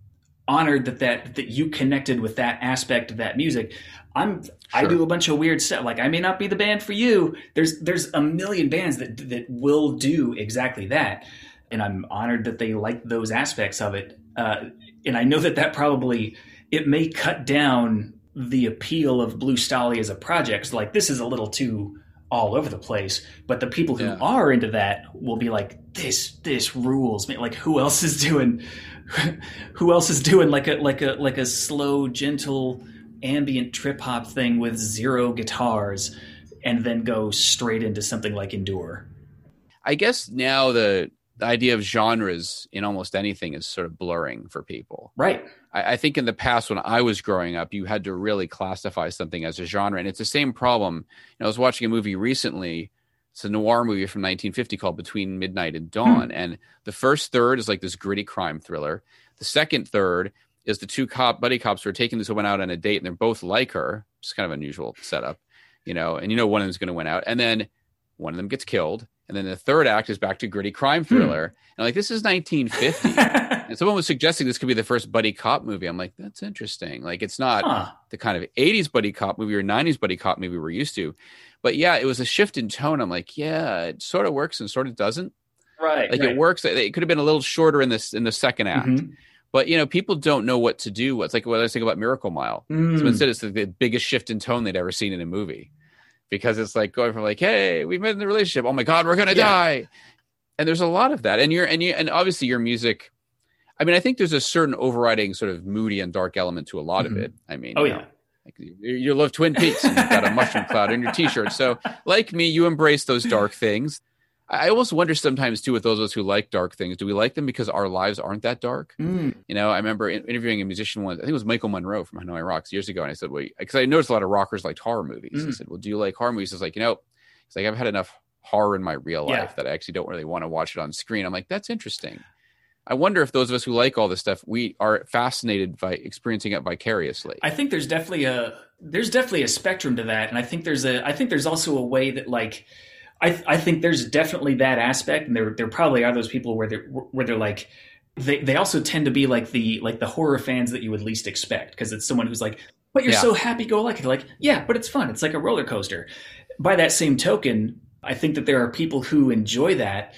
honored that that that you connected with that aspect of that music. I'm i do a bunch of weird stuff. Like i may not be the band for you. There's there's a million bands that that will do exactly that. And i'm honored that they like those aspects of it. Uh, and i know that that probably it may cut down the appeal of Blue Stahli as a project. Like this is a little too all over the place. But the people who Yeah. are into that will be like this this rules like who else is doing who else is doing like a like a like a slow gentle ambient trip hop thing with zero guitars and then go straight into something like endure I guess now the, the idea of genres in almost anything is sort of blurring for people. right I, I think in the past when I was growing up, you had to really classify something as a genre, and it's the same problem. You know, I was watching a movie recently. It's a noir movie from 1950 called Between Midnight and hmm. Dawn, and the first third is like this gritty crime thriller. The second third is the two cop buddy cops who are taking this woman out on a date, and they're both like her. It's kind of unusual setup, you know. And you know one of them's going to win out, and then one of them gets killed, and then the third act is back to gritty crime hmm. thriller. And like this is 1950. And someone was suggesting this could be the first buddy cop movie. I'm like, that's interesting. Like, it's not Huh. the kind of 80s buddy cop movie or 90s buddy cop movie we're used to. But yeah, it was a shift in tone. I'm like, yeah, it sort of works and sort of doesn't. right Like, right. it works. It could have been a little shorter in this in the second act. Mhm. But you know, people don't know what to do. It's like what I was thinking about Miracle Mile. So Mm. instead, it's the, the biggest shift in tone they'd ever seen in a movie, because it's like going from like, "Hey, we've been in the relationship. Oh my God, we're gonna Yeah. die," and there's a lot of that. And you're and you and obviously your music. I mean, I think there's a certain overriding sort of moody and dark element to a lot Mhm. of it. I mean, oh you yeah know, like you, you love Twin Peaks and you've got a mushroom cloud in your T-shirt. So, like me, you embrace those dark things. I I almost wonder sometimes too with those of us who like dark things, do we like them because our lives aren't that dark? Mm. You know, I remember interviewing a musician once. I think it was Michael Monroe from Hanoi Rocks years ago, and I said, "Well," because I noticed a lot of rockers liked horror movies. I Mm. said, "Well, do you like horror movies?" He's like, "You know," he's like, "I've had enough horror in my real Yeah. life that I actually don't really want to watch it on screen." I'm like, "That's interesting." I wonder if those of us who like all this stuff, we are fascinated by experiencing it vicariously. I think there's definitely a there's definitely a spectrum to that, and I think there's a I think there's also a way that like I I think there's definitely that aspect, and there there probably are those people where they're where they're like they they also tend to be like the like the horror fans that you would least expect because it's someone who's like, but you're Yeah. so happy go lucky. Like, yeah, but it's fun. It's like a roller coaster. By that same token, I think that there are people who enjoy that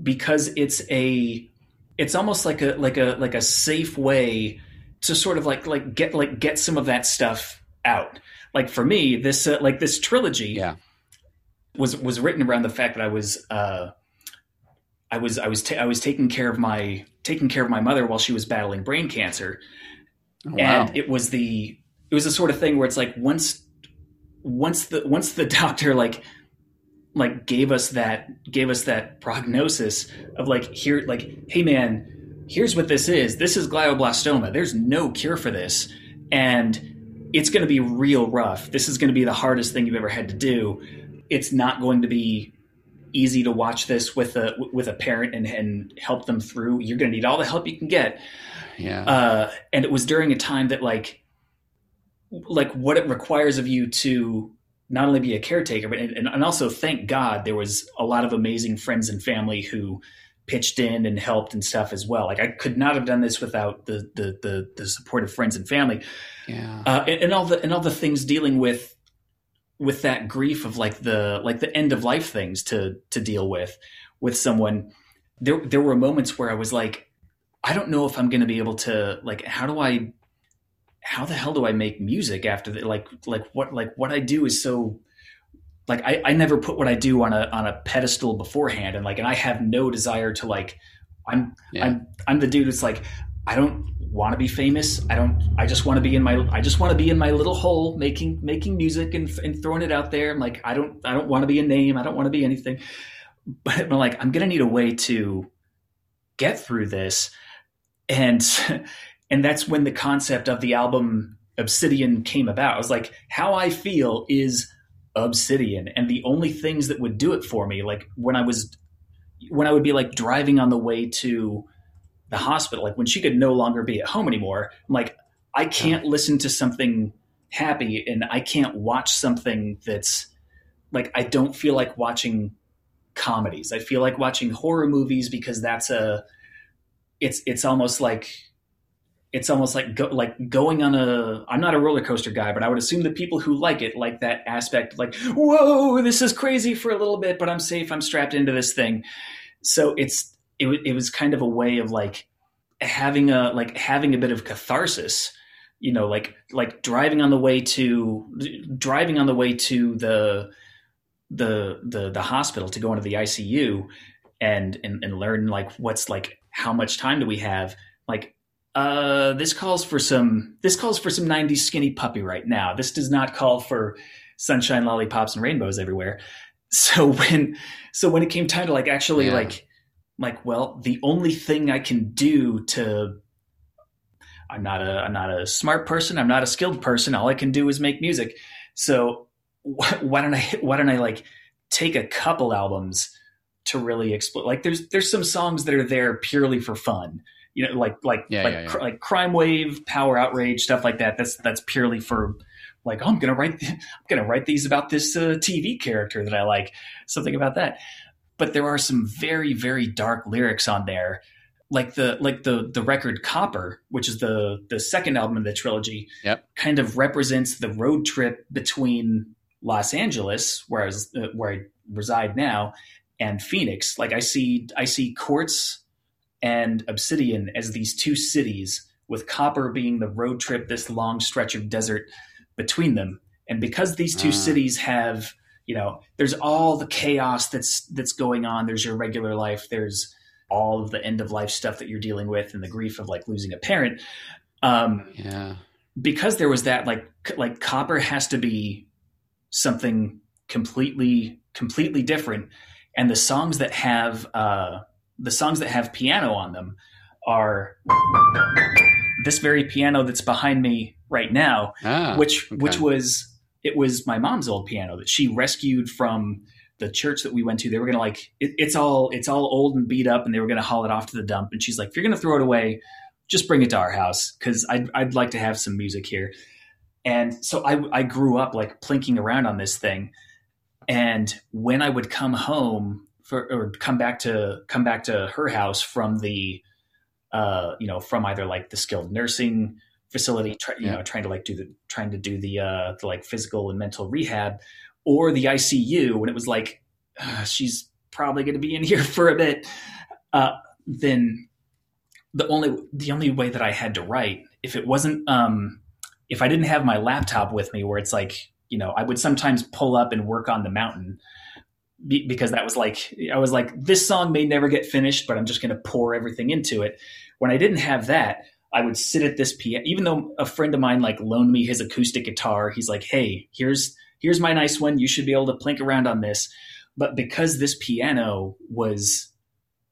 because it's a it's almost like a like a like a safe way to sort of like like get like get some of that stuff out. Like for me, this uh, like this trilogy Yeah. was was written around the fact that I was uh, I was I was ta- I was taking care of my taking care of my mother while she was battling brain cancer, Oh, wow. and it was the it was the sort of thing where it's like once once the once the doctor like like gave us that gave us that prognosis of like here like hey man here's what this is. This is glioblastoma. There's no cure for this. And it's going to be real rough. This is going to be the hardest thing you've ever had to do. It's not going to be easy to watch this with a with a parent and, and help them through. You're going to need all the help you can get. Yeah. uh, and it was during a time that like like what it requires of you to not only be a caretaker but and, and also thank god there was a lot of amazing friends and family who pitched in and helped and stuff as well like i could not have done this without the the the, the support of friends and family yeah. uh, and, and all the and all the things dealing with with that grief of like the like the end of life things to to deal with with someone there there were moments where i was like i don't know if i'm going to be able to like how do i how the hell do i make music after the, like like what like what i do is so like I, I never put what i do on a on a pedestal beforehand. And like and i have no desire to like i'm Yeah. i'm i'm the dude that's like i don't want to be famous. I don't i just want to be in my i just want to be in my little hole making making music and, and throwing it out there. I'm like i don't i don't want to be a name. I don't want to be anything. But i'm like i'm gonna need a way to get through this. And and that's when the concept of the album Obsidian came about. I was like, how I feel is Obsidian, and the only things that would do it for me, like when I was when I would be like driving on the way to the hospital, like when she could no longer be at home anymore, I'm like, I can't listen to something happy and I can't watch something that's like I don't feel like watching comedies. I feel like watching horror movies because that's a it's it's almost like it's almost like go, like going on a I'm not a roller coaster guy, but I would assume that people who like it like that aspect like whoa, this is crazy for a little bit, but I'm safe, I'm strapped into this thing. So it's it, it was kind of a way of like having a like having a bit of catharsis you know like like driving on the way to driving on the way to the the the the hospital to go into the ICU and and, and learn like what's like how much time do we have like uh this calls for some this calls for some 90s skinny puppy right now this does not call for sunshine lollipops and rainbows everywhere so when so when it came time to like actually yeah. like like well the only thing i can do to i'm not a i'm not a smart person i'm not a skilled person all i can do is make music so why don't I why don't I like take a couple albums to really explore? Like there's there's some songs that are there purely for fun. You know, like like yeah, like yeah, yeah. Cr- like Crime Wave, Power Outrage, stuff like that. That's that's purely for like oh, I'm gonna write I'm gonna write these about this uh, TV character that I like, something about that. But there are some very very dark lyrics on there like the like the the record Copper, which is the the second album in the trilogy, yep. kind of represents the road trip between Los Angeles, where I was, uh, where I reside now, and Phoenix. Like I see, I see Quartz and Obsidian as these two cities, with Copper being the road trip, this long stretch of desert between them. And because these two uh. cities have, you know, there's all the chaos that's that's going on. There's your regular life. There's all of the end of life stuff that you're dealing with, and the grief of like losing a parent. Um, yeah. Because there was that, like, like Copper has to be something completely completely different and the songs that have uh, the songs that have piano on them are this very piano that's behind me right now ah, which okay. which was it was my mom's old piano that she rescued from the church that we went to they were gonna like it, it's all it's all old and beat up and they were gonna haul it off to the dump and she's like if you're gonna throw it away just bring it to our house because I'd, I'd like to have some music here and so I, I grew up like plinking around on this thing. And when I would come home for, or come back to come back to her house from the, uh, you know, from either like the skilled nursing facility, try, you Yeah. know, trying to like do the, trying to do the, uh, the like physical and mental rehab or the ICU when it was like, uh, she's probably going to be in here for a bit. Uh, then the only, the only way that I had to write, if it wasn't, um, if I didn't have my laptop with me, where it's like, you know, I would sometimes pull up and work on the mountain be, because that was like, I was like, this song may never get finished, but I'm just going to pour everything into it. When I didn't have that, I would sit at this piano, even though a friend of mine like loaned me his acoustic guitar. He's like, hey, here's here's my nice one. You should be able to plink around on this. But because this piano was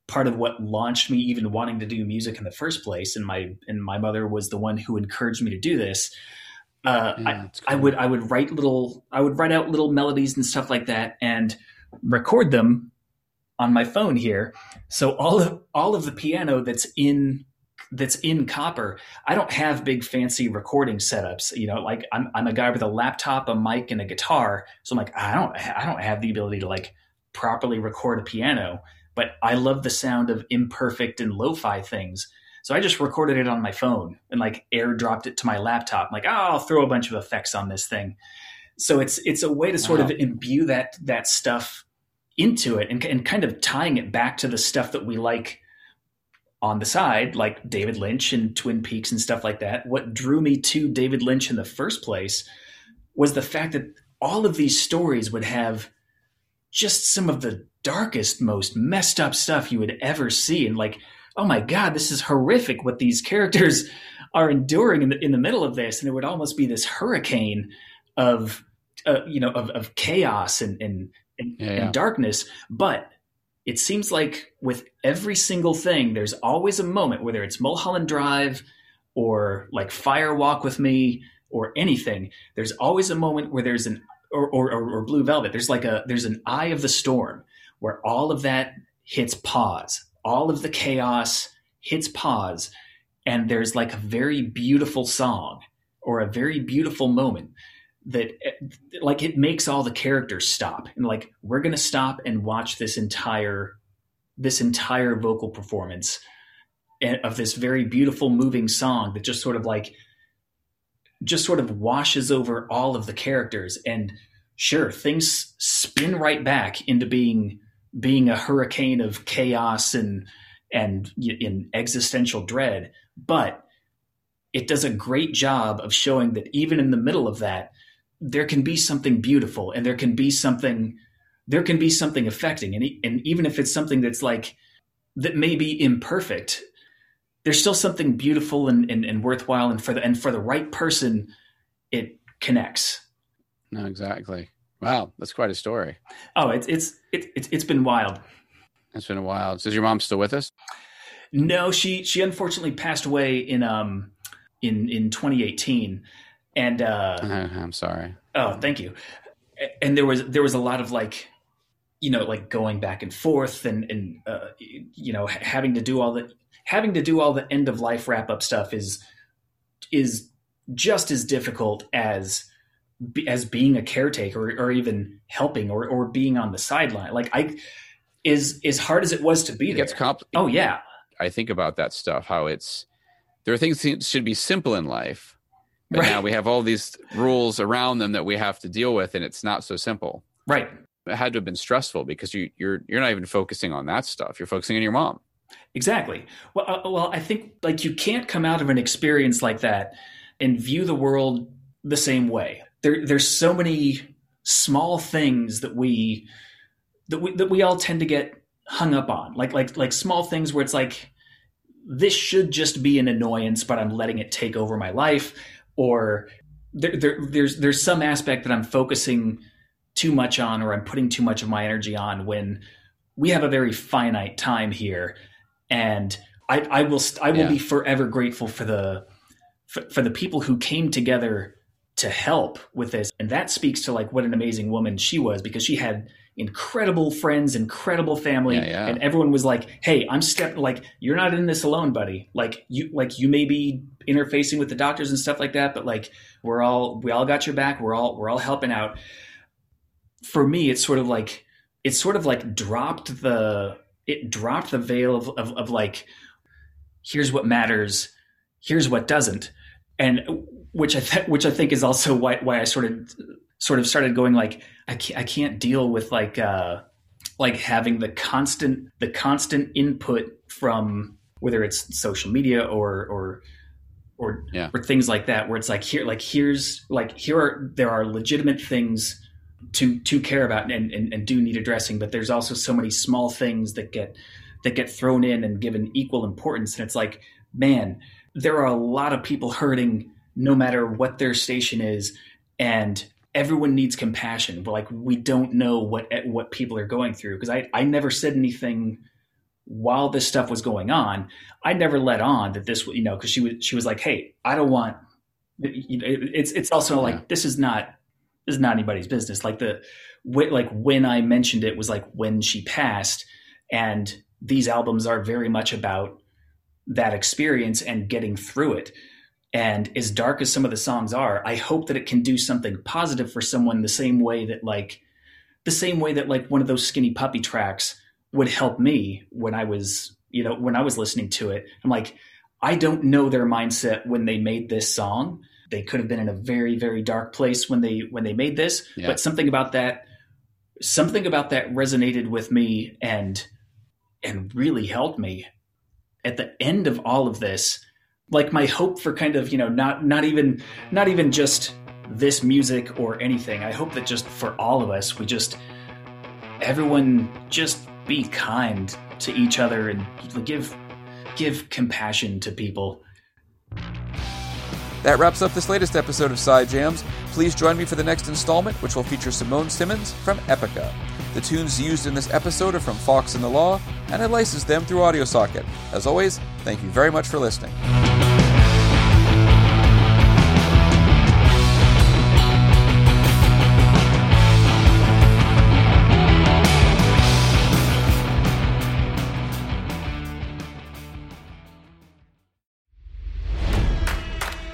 part of what launched me even wanting to do music in the first place and my and my mother was the one who encouraged me to do this uh, Yeah, I, that's I would I would write little I would write out little melodies and stuff like that and record them on my phone here so all of all of the piano that's in that's in copper I don't have big fancy recording setups you know like I'm I'm a guy with a laptop a mic and a guitar so I'm like I don't I don't have the ability to like properly record a piano but I love the sound of imperfect and lo-fi things. So I just recorded it on my phone and like airdropped it to my laptop. I'm like, oh, I'll throw a bunch of effects on this thing. So it's it's a way to sort Wow. of uh-huh. imbue that that stuff into it and, and kind of tying it back to the stuff that we like on the side, like David Lynch and Twin Peaks and stuff like that. What drew me to David Lynch in the first place was the fact that all of these stories would have just some of the darkest, most messed up stuff you would ever see. And like, oh my God, this is horrific what these characters are enduring in the, in the middle of this. And it would almost be this hurricane of, uh, you know, of, of chaos and, and, and, Yeah, yeah. and darkness. But it seems like with every single thing, there's always a moment, whether it's Mulholland Drive or like Fire Walk with Me or anything, there's always a moment where there's an or, or, or Blue Velvet. There's like a there's an eye of the storm where all of that hits pause. All of the chaos hits pause, and there's like a very beautiful song or a very beautiful moment that eh, like it makes all the characters stop. And like we're going to stop and watch this entire this entire vocal performance eh, of this very beautiful moving song that just sort of like just sort of washes over all of the characters. And sure things spin right back into being being a hurricane of chaos and and in existential dread. But it does a great job of showing that even in the middle of that there can be something beautiful and there can be something there can be something affecting. And, and even if it's something that's like that may be imperfect there's still something beautiful and, and, and worthwhile and for the and for the right person it connects. No exactly. Wow that's quite a story. Oh it's it's it, it's it's been wild. It's been a while is your mom still with us? No she she unfortunately passed away in um in in 2018 and uh, I'm sorry. Oh, thank you. And there was there was a lot of like, you know, like going back and forth, and and uh, you know, having to do all the having to do all the end of life wrap up stuff is is just as difficult as as being a caretaker or, or even helping or or being on the sideline. Like I is as hard as it was to be it there. Gets compl- oh yeah, I think about that stuff. How it's there are things that should be simple in life but right. now we have all these rules around them that we have to deal with, and it's not so simple. Right. It had to have been stressful because you, you're you're not even focusing on that stuff. You're focusing on your mom. Exactly. Well, uh, well, I think like you can't come out of an experience like that and view the world the same way. There, there's so many small things that we that we that we all tend to get hung up on, like like like small things where it's like this should just be an annoyance, but I'm letting it take over my life or there, there, there's there's some aspect that I'm focusing too much on or I'm putting too much of my energy on when we have a very finite time here and I, I will I will yeah. be forever grateful for the for, for the people who came together to help with this and that speaks to like what an amazing woman she was because she had incredible friends, incredible family, yeah, yeah. and everyone was like, "Hey, I'm step like you're not in this alone, buddy. Like you like you may be interfacing with the doctors and stuff like that, but like we're all we all got your back. We're all we're all helping out." For me, it's sort of like it's sort of like dropped the it dropped the veil of of, of like here's what matters, here's what doesn't, and which I th- which I think is also why why I sort of sort of started going like I can't, I can't deal with like uh like having the constant the constant input from whether it's social media or or or yeah. or things like that where it's like here like here's like here are there are legitimate things to to care about and, and, and do need addressing but there's also so many small things that get that get thrown in and given equal importance and it's like man there are a lot of people hurting no matter what their station is and everyone needs compassion, but like we don't know what eh, what people are going through because I I never said anything while this stuff was going on. I never let on that this you know because she was she was like, hey, I don't want. It's it's also like yeah. this is not this is not anybody's business. Like the like when I mentioned it was like when she passed, and these albums are very much about that experience and getting through it. And as dark as some of the songs are, I hope that it can do something positive for someone the same way that like the same way that like one of those skinny puppy tracks would help me when I was, you know, when I was listening to it. I'm like, I don't know their mindset when they made this song. They could have been in a very, very dark place when they when they made this. Yeah. But something about that something about that resonated with me and and really helped me. At the end of all of this, like my hope for kind of you know not not even not even just this music or anything i hope that just for all of us we just everyone just be kind to each other and give give compassion to people that wraps up this latest episode of Side Jams. Please join me for the next installment, which will feature Simone Simons from Epica. The tunes used in this episode are from Fox and the Law, and I licensed them through AudioSocket. As always, thank you very much for listening.